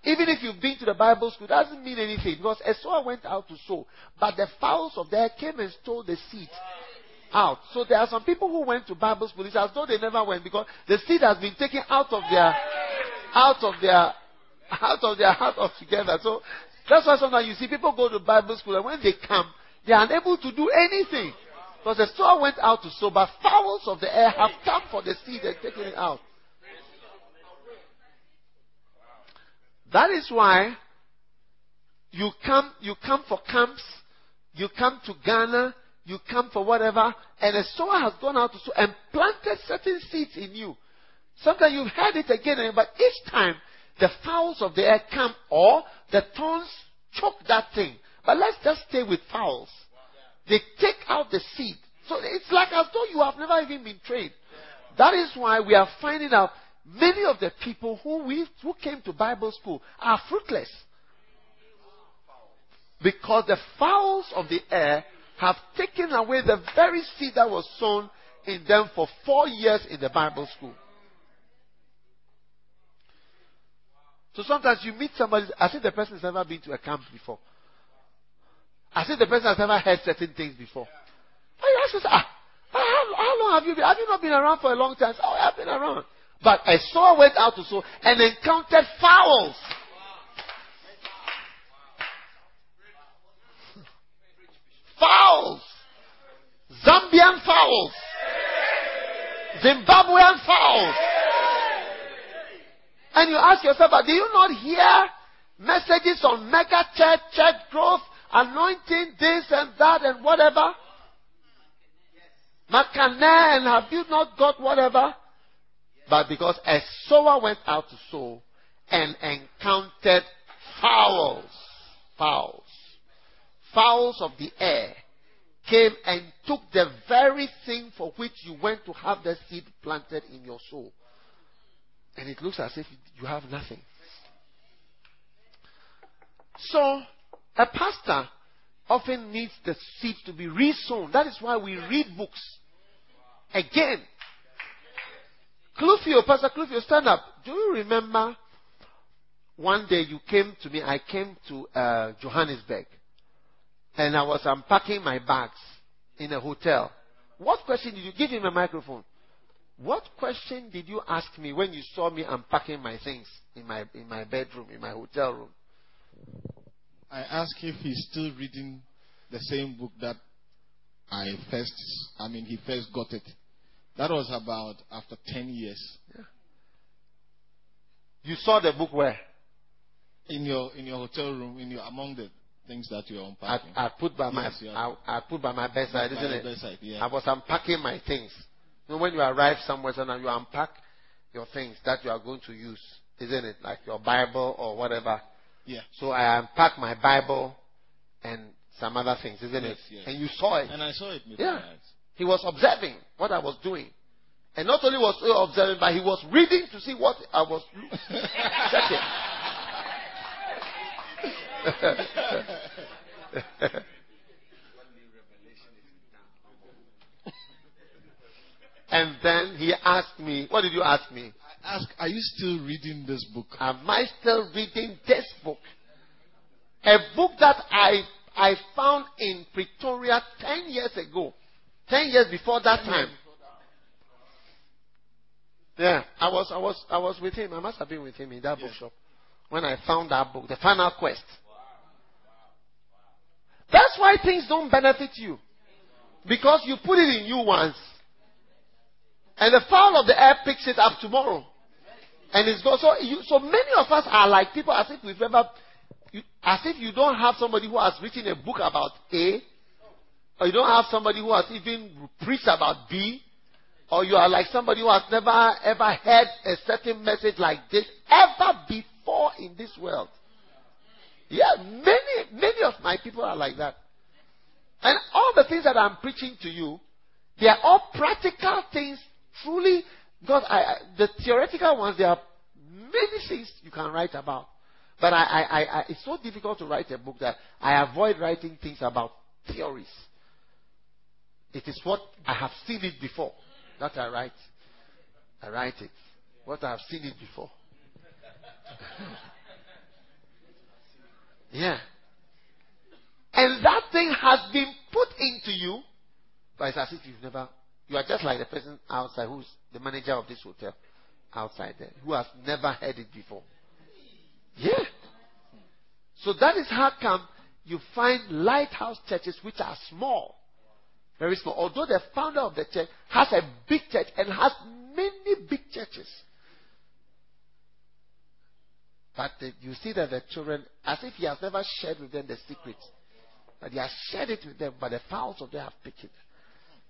Even if you've been to the Bible school, doesn't mean anything because a sower went out to sow, but the fowls of the air came and stole the seed out. So there are some people who went to Bible school. It's as though they never went because the seed has been taken out of their, out of their, out of their heart altogether. So that's why sometimes you see people go to Bible school and when they come, they are unable to do anything. Because the sower went out to sow, but fowls of the air have come for the seed and taken it out. That is why you come, you come for camps, you come to Ghana, you come for whatever, and a sower has gone out to sow and planted certain seeds in you. Sometimes you've heard it again, but each time the fowls of the air come or the thorns choke that thing. But let's just stay with fowls. They take out the seed. So it's like as though you have never even been trained. That is why we are finding out Many of the people who we who came to Bible school are fruitless. Because the fowls of the air have taken away the very seed that was sown in them for four years in the Bible school. So sometimes you meet somebody, as if the person has never been to a camp before. As if the person has never heard certain things before. But you ask yourself, ah, how, how long have you been? Have you not been around for a long time? Oh, I've been around. But a sower went out to sow and encountered fowls. Fowls. Zambian fowls. Zimbabwean fowls. And you ask yourself, but do you not hear messages on mega church, church growth, anointing, this and that and whatever? Makane, and have you not got whatever? But because a sower went out to sow and encountered fowls, fowls, fowls of the air came and took the very thing for which you went to have the seed planted in your soul. And it looks as if you have nothing. So, a pastor often needs the seed to be resown. That is why we read books. Again, Clufio, Pastor Clufio, stand up. Do you remember one day you came to me? I came to uh, Johannesburg and I was unpacking my bags in a hotel. What question did you give him a microphone? What question did you ask me when you saw me unpacking my things in my in my bedroom, in my hotel room? I asked if he's still reading the same book that I first, I mean, he first got it. That was about after 10 years. Yeah. You saw the book where? In your in your hotel room, in your among the things that you're unpacking. I, I put by Yes, my yeah. I, I put by my bedside, By isn't it? bedside, yeah. I was unpacking my things. You know, when you arrive somewhere, sometimes you unpack your things that you are going to use, isn't it? Like your Bible or whatever. Yeah. So I unpacked my Bible and some other things, isn't Yes, it? yes. And you saw it. And I saw it Yeah. He was observing what I was doing. And not only was he observing, but he was reading to see what I was checking. and then he asked me, What did you ask me? I asked, Are you still reading this book? Am I still reading this book? A book that I I found in Pretoria ten years ago. Ten years before that time. Yeah, I was I was I was with him. I must have been with him in that Yes. bookshop when I found that book, The Final Quest. That's why things don't benefit you. Because you put it in you once. And the fowl of the air picks it up tomorrow. And it's gone. So, you, so many of us are like people as if we've ever, you, as if you don't have somebody who has written a book about A, or you don't have somebody who has even preached about B, or you are like somebody who has never ever heard a certain message like this ever before in this world. Yeah, many, many of my people are like that. And all the things that I'm preaching to you, they are all practical things, truly. Because I, the theoretical ones, there are many things you can write about. But I, I, I, it's so difficult to write a book that I avoid writing things about theories. It is what I have seen it before that I write. I write it. What I have seen it before. yeah. And that thing has been put into you, but it's as if you've never. You are just like the person outside who's the manager of this hotel outside there, who has never heard it before. Yeah. So that is how come you find lighthouse churches which are small. Very small. Although the founder of the church has a big church and has many big churches. But you see that the children, as if he has never shared with them the secrets, but he has shared it with them, but the fowls of them have picked it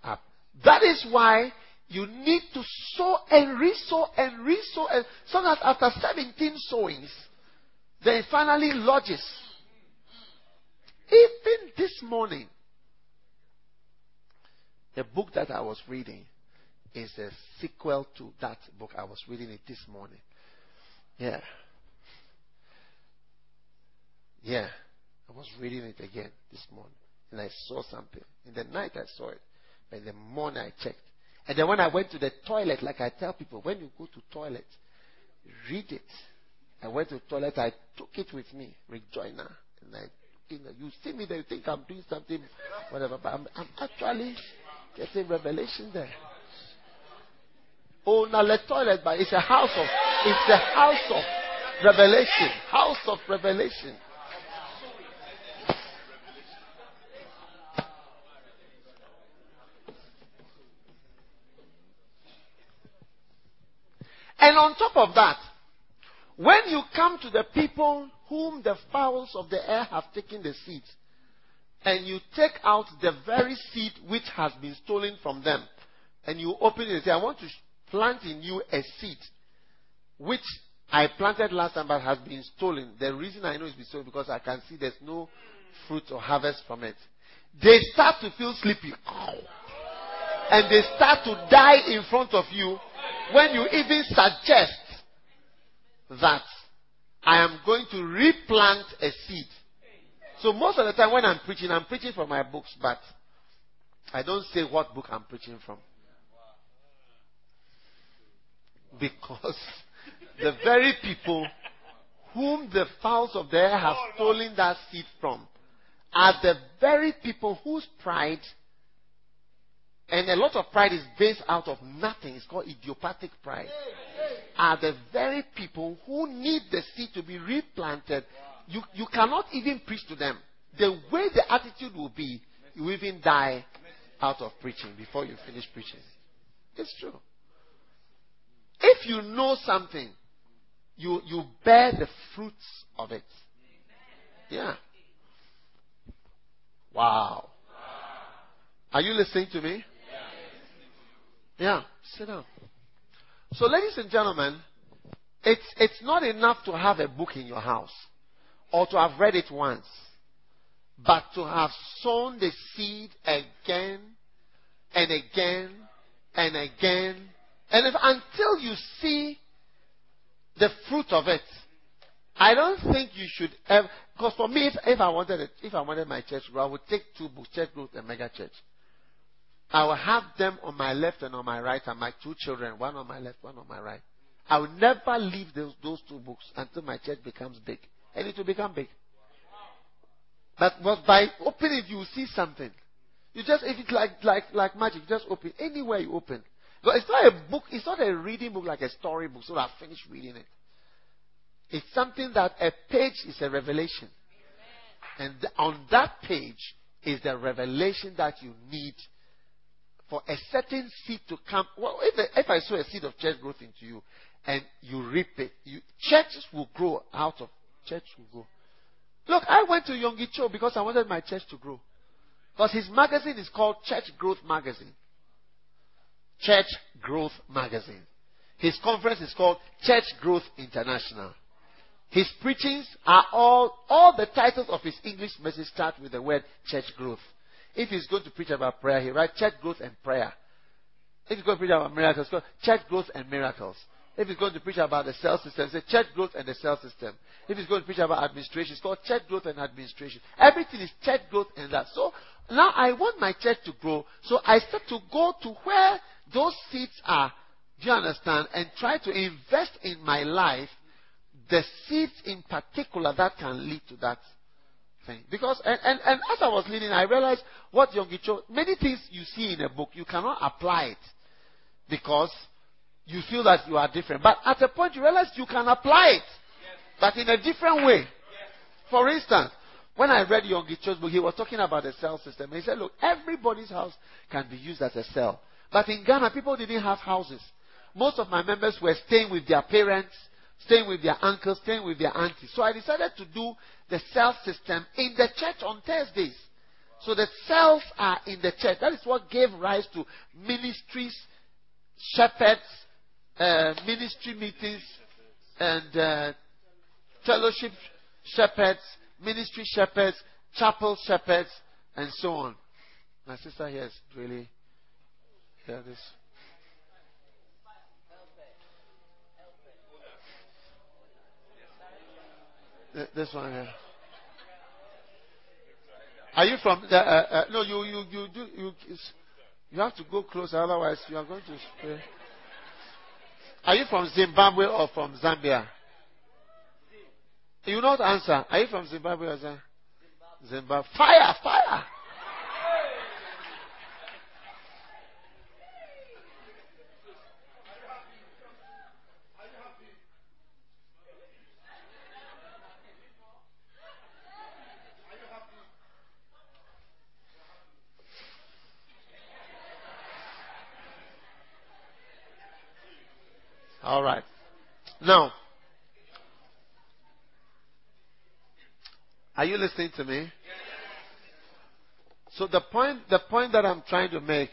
up. That is why you need to sow and re-sow and re-sow, and so that after 17 sowings, then it finally lodges. Even this morning, the book that I was reading is a sequel to that book. I was reading it this morning. Yeah. Yeah. I was reading it again this morning. And I saw something. In the night I saw it. But in the morning I checked. And then when I went to the toilet, like I tell people, when you go to toilet, read it. I went to toilet, I took it with me, Rick Joyner. And I you, see me there, you think I'm doing something, whatever, but I'm, I'm actually getting revelation there. Oh, now the toilet, but it's a house of, it's a house of revelation, house of revelation. And on top of that, when you come to the people whom the fowls of the air have taken the seed, and you take out the very seed which has been stolen from them, and you open it and say, I want to plant in you a seed which I planted last time but has been stolen. The reason I know it's been stolen because I can see there's no fruit or harvest from it. They start to feel sleepy. And they start to die in front of you when you even suggest that I am going to replant a seed. So most of the time when I'm preaching, I'm preaching from my books, but I don't say what book I'm preaching from. Because the very people whom the fowls of the air have stolen that seed from are the very people whose pride And a lot of pride is based out of nothing. It's called idiopathic pride. Are the very people who need the seed to be replanted. You, you cannot even preach to them. The way the attitude will be, you even die out of preaching before you finish preaching. It's true. If you know something, you, you bear the fruits of it. Yeah. Wow. Are you listening to me? Yeah. Sit down. So, ladies and gentlemen, it's, it's not enough to have a book in your house or to have read it once, but to have sown the seed again and again and again. And if, until you see the fruit of it, I don't think you should ever. Because for me, if, if I wanted it, if I wanted my church I would take two books, Church Growth and Mega Church. I will have them on my left and on my right, and my two children, one on my left, one on my right. I will never leave those, those two books until my church becomes big. And it will become big. But, by opening it, you see something. You just, if it's like, like, like magic, just open. Anywhere you open. But it's not a book, it's not a reading book like a story book, so I finish reading it. It's something that a page is a revelation. And on that page is the revelation that you need for a certain seed to come. Well, if, if I sow a seed of church growth into you and you reap it, you, churches will grow out of church will grow. Look, I went to Yonggi Cho because I wanted my church to grow. Because his magazine is called Church Growth Magazine. Church Growth Magazine. His conference is called Church Growth International. His preachings are all, all the titles of his English message start with the word church growth. If he's going to preach about prayer, he writes church growth and prayer. If he's going to preach about miracles, church growth and miracles. If he's going to preach about the cell system, say church growth and the cell system. If he's going to preach about administration, it's called church growth and administration. Everything is church growth and that. So now I want my church to grow. So I start to go to where those seeds are. Do you understand? And try to invest in my life the seeds in particular that can lead to that thing. Because, and, and, and as I was leading, I realized what Yonggi Cho, many things you see in a book, you cannot apply it because you feel that you are different. But at a point, you realize you can apply it, but in a different way. For instance, when I read Yonggi Cho's book, he was talking about the cell system. He said, look, everybody's house can be used as a cell. But in Ghana, people didn't have houses. Most of my members were staying with their parents staying with their uncles, staying with their aunties. So I decided to do the cell system in the church on Thursdays. So the cells are in the church. That is what gave rise to ministries, shepherds, uh, ministry meetings, and uh, fellowship shepherds, ministry shepherds, chapel shepherds, and so on. My sister here is really hear this. This one here. Are you from? The, uh, uh, no, you you you do you. You have to go closer, otherwise you are going to spray. Are you from Zimbabwe or from Zambia? You not answer. Are you from Zimbabwe or Zambia? Zimbabwe. Fire, fire. All right. Now, are you listening to me? So the point, the point that I'm trying to make,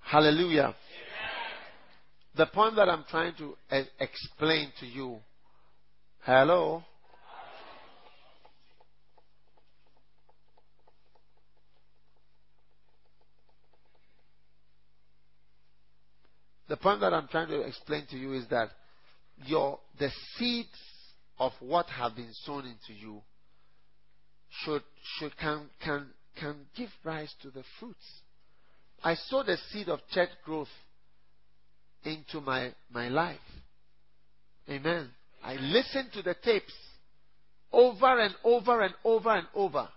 hallelujah. The point that I'm trying to e- explain to you, hello. The point that I'm trying to explain to you is that your the seeds of what have been sown into you should should can can can give rise to the fruits. I sowed the seed of church growth into my my life. Amen. I listened to the tapes over and over and over and over.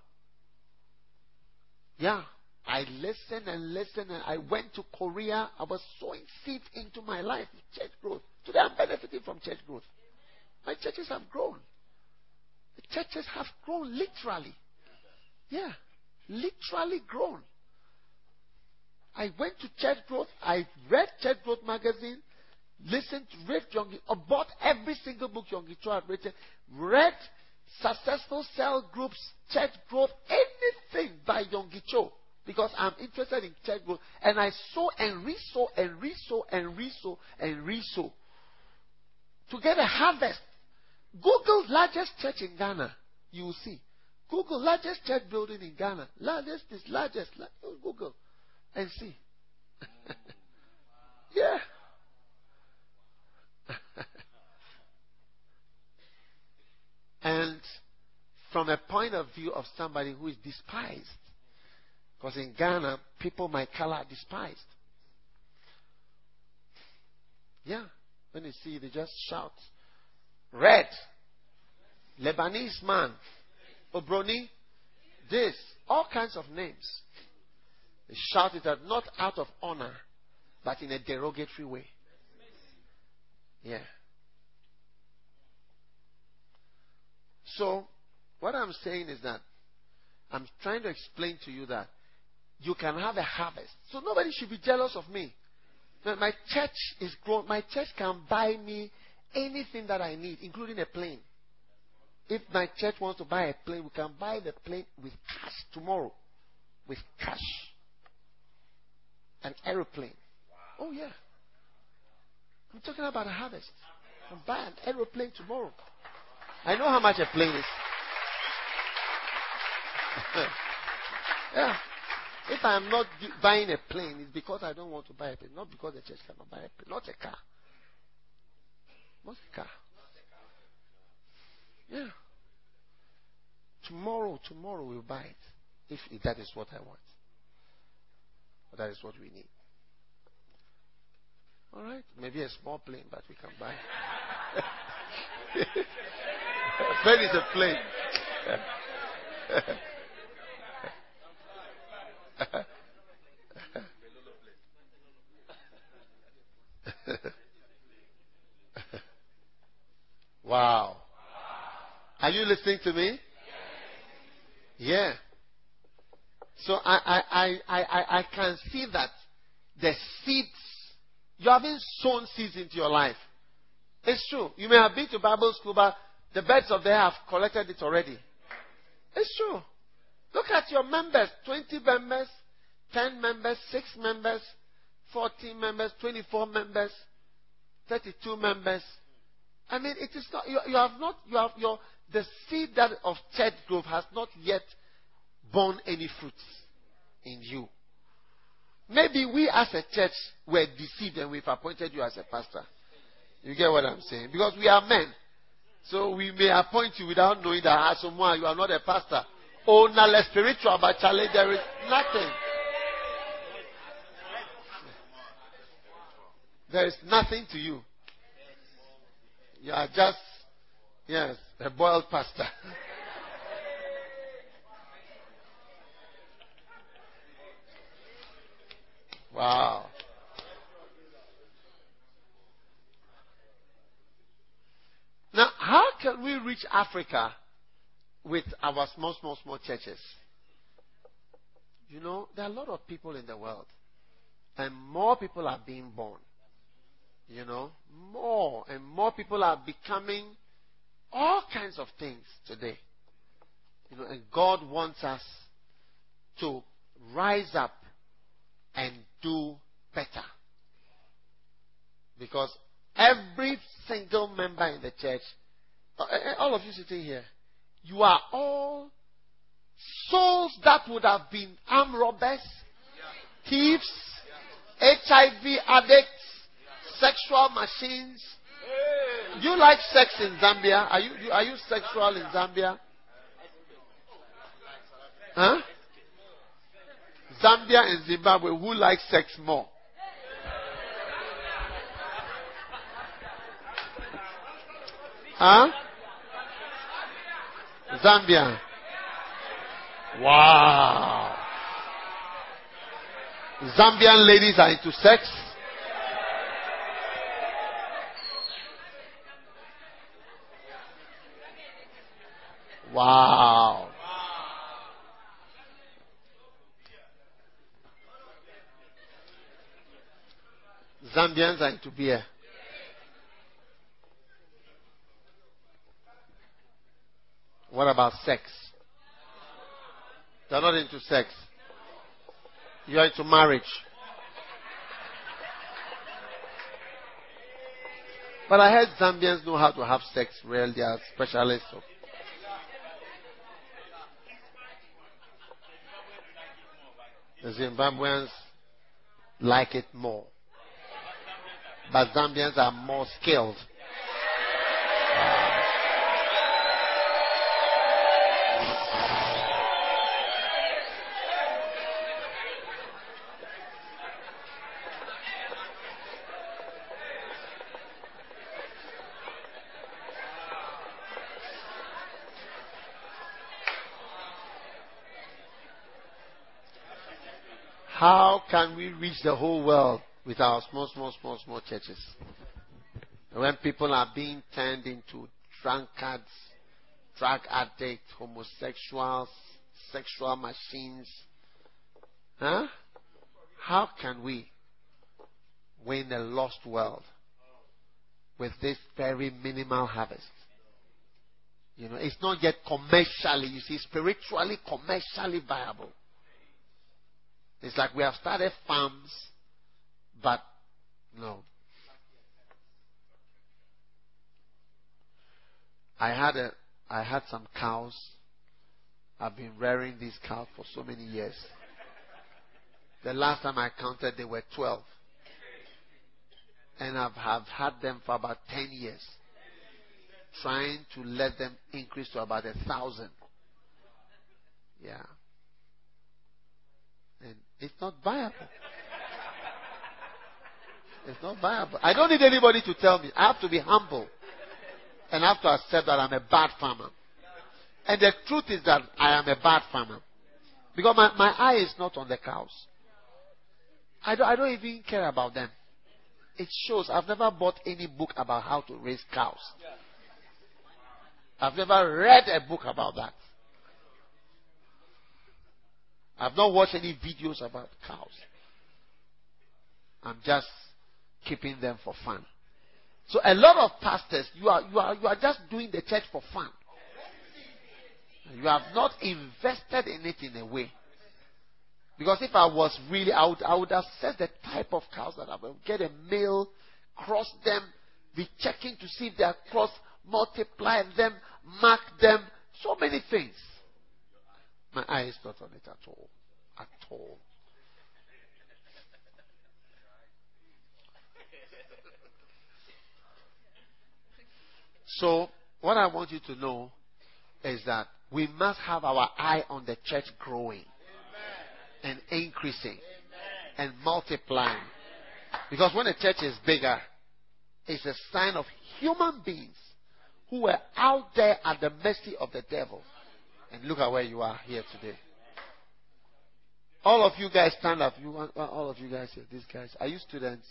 Yeah. I listened and listened, and I went to Korea. I was sowing seeds into my life, church growth. Today I'm benefiting from church growth. My churches have grown. The churches have grown literally. Yeah, literally grown. I went to church growth. I read church growth magazine, listened to read Yonggi, or bought every single book Yonggi Cho had written, read successful cell groups, church growth, anything by Yonggi Cho because I'm interested in church growth. And I sow and resow and resow and resow and resow to get a harvest. Google largest church in Ghana. You will see. Google largest church building in Ghana. Largest is largest. Google and see. yeah. and from a point of view of somebody who is despised, because in Ghana, people my color are despised. Yeah. When they see, they just shout. Red. Lebanese man. Obroni. This. All kinds of names. They shout it out, not out of honor, but in a derogatory way. Yeah. So, what I'm saying is that I'm trying to explain to you that you can have a harvest. So nobody should be jealous of me. My church is grown. My church can buy me anything that I need, including a plane. If my church wants to buy a plane, we can buy the plane with cash tomorrow. With cash. An aeroplane. Oh, yeah. I'm talking about a harvest. I can buy an aeroplane tomorrow. I know how much a plane is. yeah. If I am not buying a plane, it's because I don't want to buy a plane, not because the church cannot buy a plane, not a car. Not a car. Yeah. Tomorrow, tomorrow we'll buy it. If, if that is what I want. That is what we need. All right? Maybe a small plane, but we can buy. plane is a plane. wow. Are you listening to me? Yeah. So I, I, I, I, I can see that the seeds, you haven't sown seeds into your life. It's true. You may have been to Bible school, but the birds of the have collected it already. It's true. Look at your members 20 members, 10 members, 6 members, 14 members, 24 members, 32 members. I mean, it is not, you, you have not, you have your, the seed that of church growth has not yet borne any fruits in you. Maybe we as a church were deceived and we've appointed you as a pastor. You get what I'm saying? Because we are men. So we may appoint you without knowing that ah, as someone you are not a pastor. Oh, now spiritual, but Charlie, there is nothing. There is nothing to you. You are just, yes, a boiled pasta. wow. Now, how can we reach Africa with our small, small, small churches? You know, there are a lot of people in the world, and more people are being born. You know, more and more people are becoming all kinds of things today. You know, and God wants us to rise up and do better. Because every single member in the church, uh, uh, all of you sitting here, you are all souls that would have been armed robbers, thieves, HIV addicts, sexual machines. Do you like sex in Zambia? Are you, are you sexual in Zambia? Huh? Zambia and Zimbabwe, who likes sex more? Huh? Zambia. Wow. Zambian ladies are into sex. Wow. Zambians are into beer. What about sex? They're not into sex. You're into marriage. But I heard Zambians know how to have sex well. They are specialists. Of the Zimbabweans like it more. But Zambians are more skilled. How can we reach the whole world with our small, small, small, small churches? When people are being turned into drunkards, drug addicts, homosexuals, sexual machines. Huh? How can we win a lost world with this very minimal harvest? You know, it's not yet commercially, you see, spiritually, commercially viable. It's like we have started farms, but no. I had a I had some cows. I've been rearing these cows for so many years. The last time I counted, they were 12. And I've have had them for about 10 years. Trying to let them increase to about a thousand. Yeah. It's not viable. It's not viable. I don't need anybody to tell me. I have to be humble. And I have to accept that I'm a bad farmer. And the truth is that I am a bad farmer. Because my, my eye is not on the cows. I don't, I don't even care about them. It shows I've never bought any book about how to raise cows. I've never read a book about that. I've not watched any videos about cows. I'm just keeping them for fun. So a lot of pastors, you are, you are, you are just doing the church for fun. You have not invested in it in a way. Because if I was really, I would, I would assess the type of cows that I will get a male, cross them, be checking to see if they are cross, multiply them, mark them, so many things. My eye is not on it at all. At all. So, what I want you to know is that we must have our eye on the church growing and increasing and multiplying. Because when a church is bigger, it's a sign of human beings who were out there at the mercy of the devil and look at where you are here today. All of you guys stand up. You want all of you guys here. These guys. Are you students?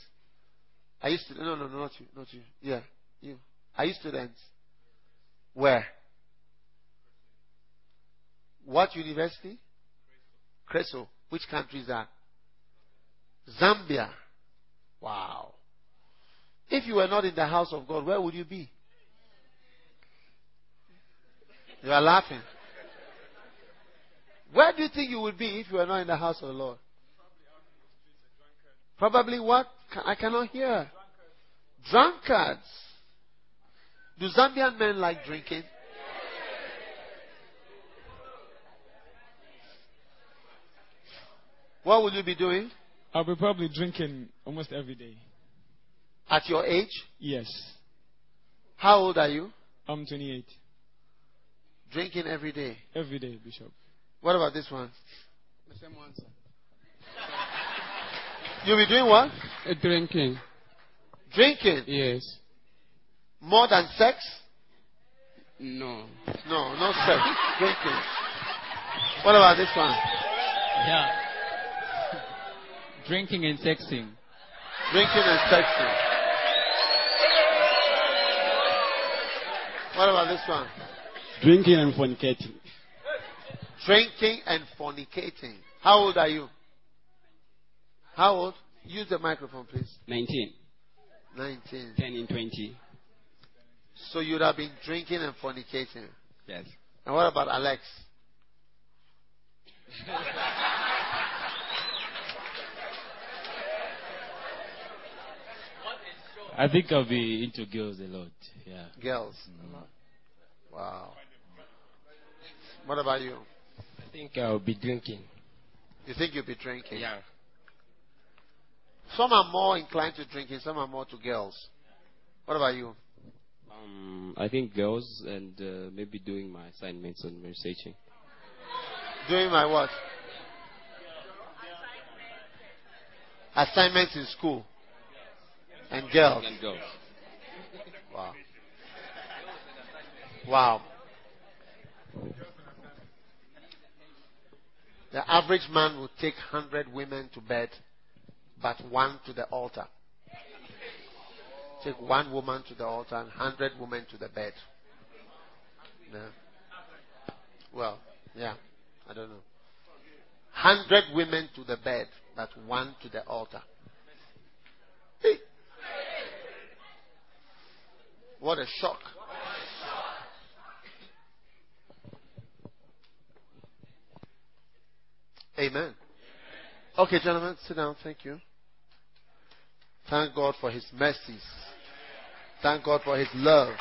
Are you students? No, no, no, not you. Not you. Yeah, you. Are you students? Where? What university? Chreso. Which country is that? Zambia. Wow. If you were not in the house of God, where would you be? You are laughing. Where do you think you would be if you were not in the house of the Lord? Probably what? I cannot hear. Drunkards. Do Zambian men like drinking? What will you be doing? I'll be probably drinking almost every day. At your age? Yes. How old are you? I'm 28. Drinking every day. Every day, Bishop. What about this one? The same answer. You'll be doing what? Uh, drinking. Drinking. Yes. More than sex? No. No, no sex. Drinking. What about this one? Yeah. Drinking and sexing. Drinking and sexing. What about this one? Drinking and fornicating. Drinking and fornicating. How old are you? How old? Use the microphone, please. 19. 19. 10 in 20. So you'd have been drinking and fornicating. Yes. And what about Alex? I think I'll be into girls a lot. Yeah. Girls. Mm. Wow. What about you? I think I'll be drinking. You think you'll be drinking? Yeah. Some are more inclined to drinking, some are more to girls. What about you? Um, I think girls and uh, maybe doing my assignments and researching. Doing my what? Assignments in school. And girls. And girls. Wow. Wow. The average man will take 100 women to bed, but one to the altar. Take one woman to the altar and 100 women to the bed. Well, yeah. I don't know. 100 women to the bed, but one to the altar. Hey. What a shock. Amen. Okay, gentlemen, sit down. Thank you. Thank God for His mercies. Thank God for His love.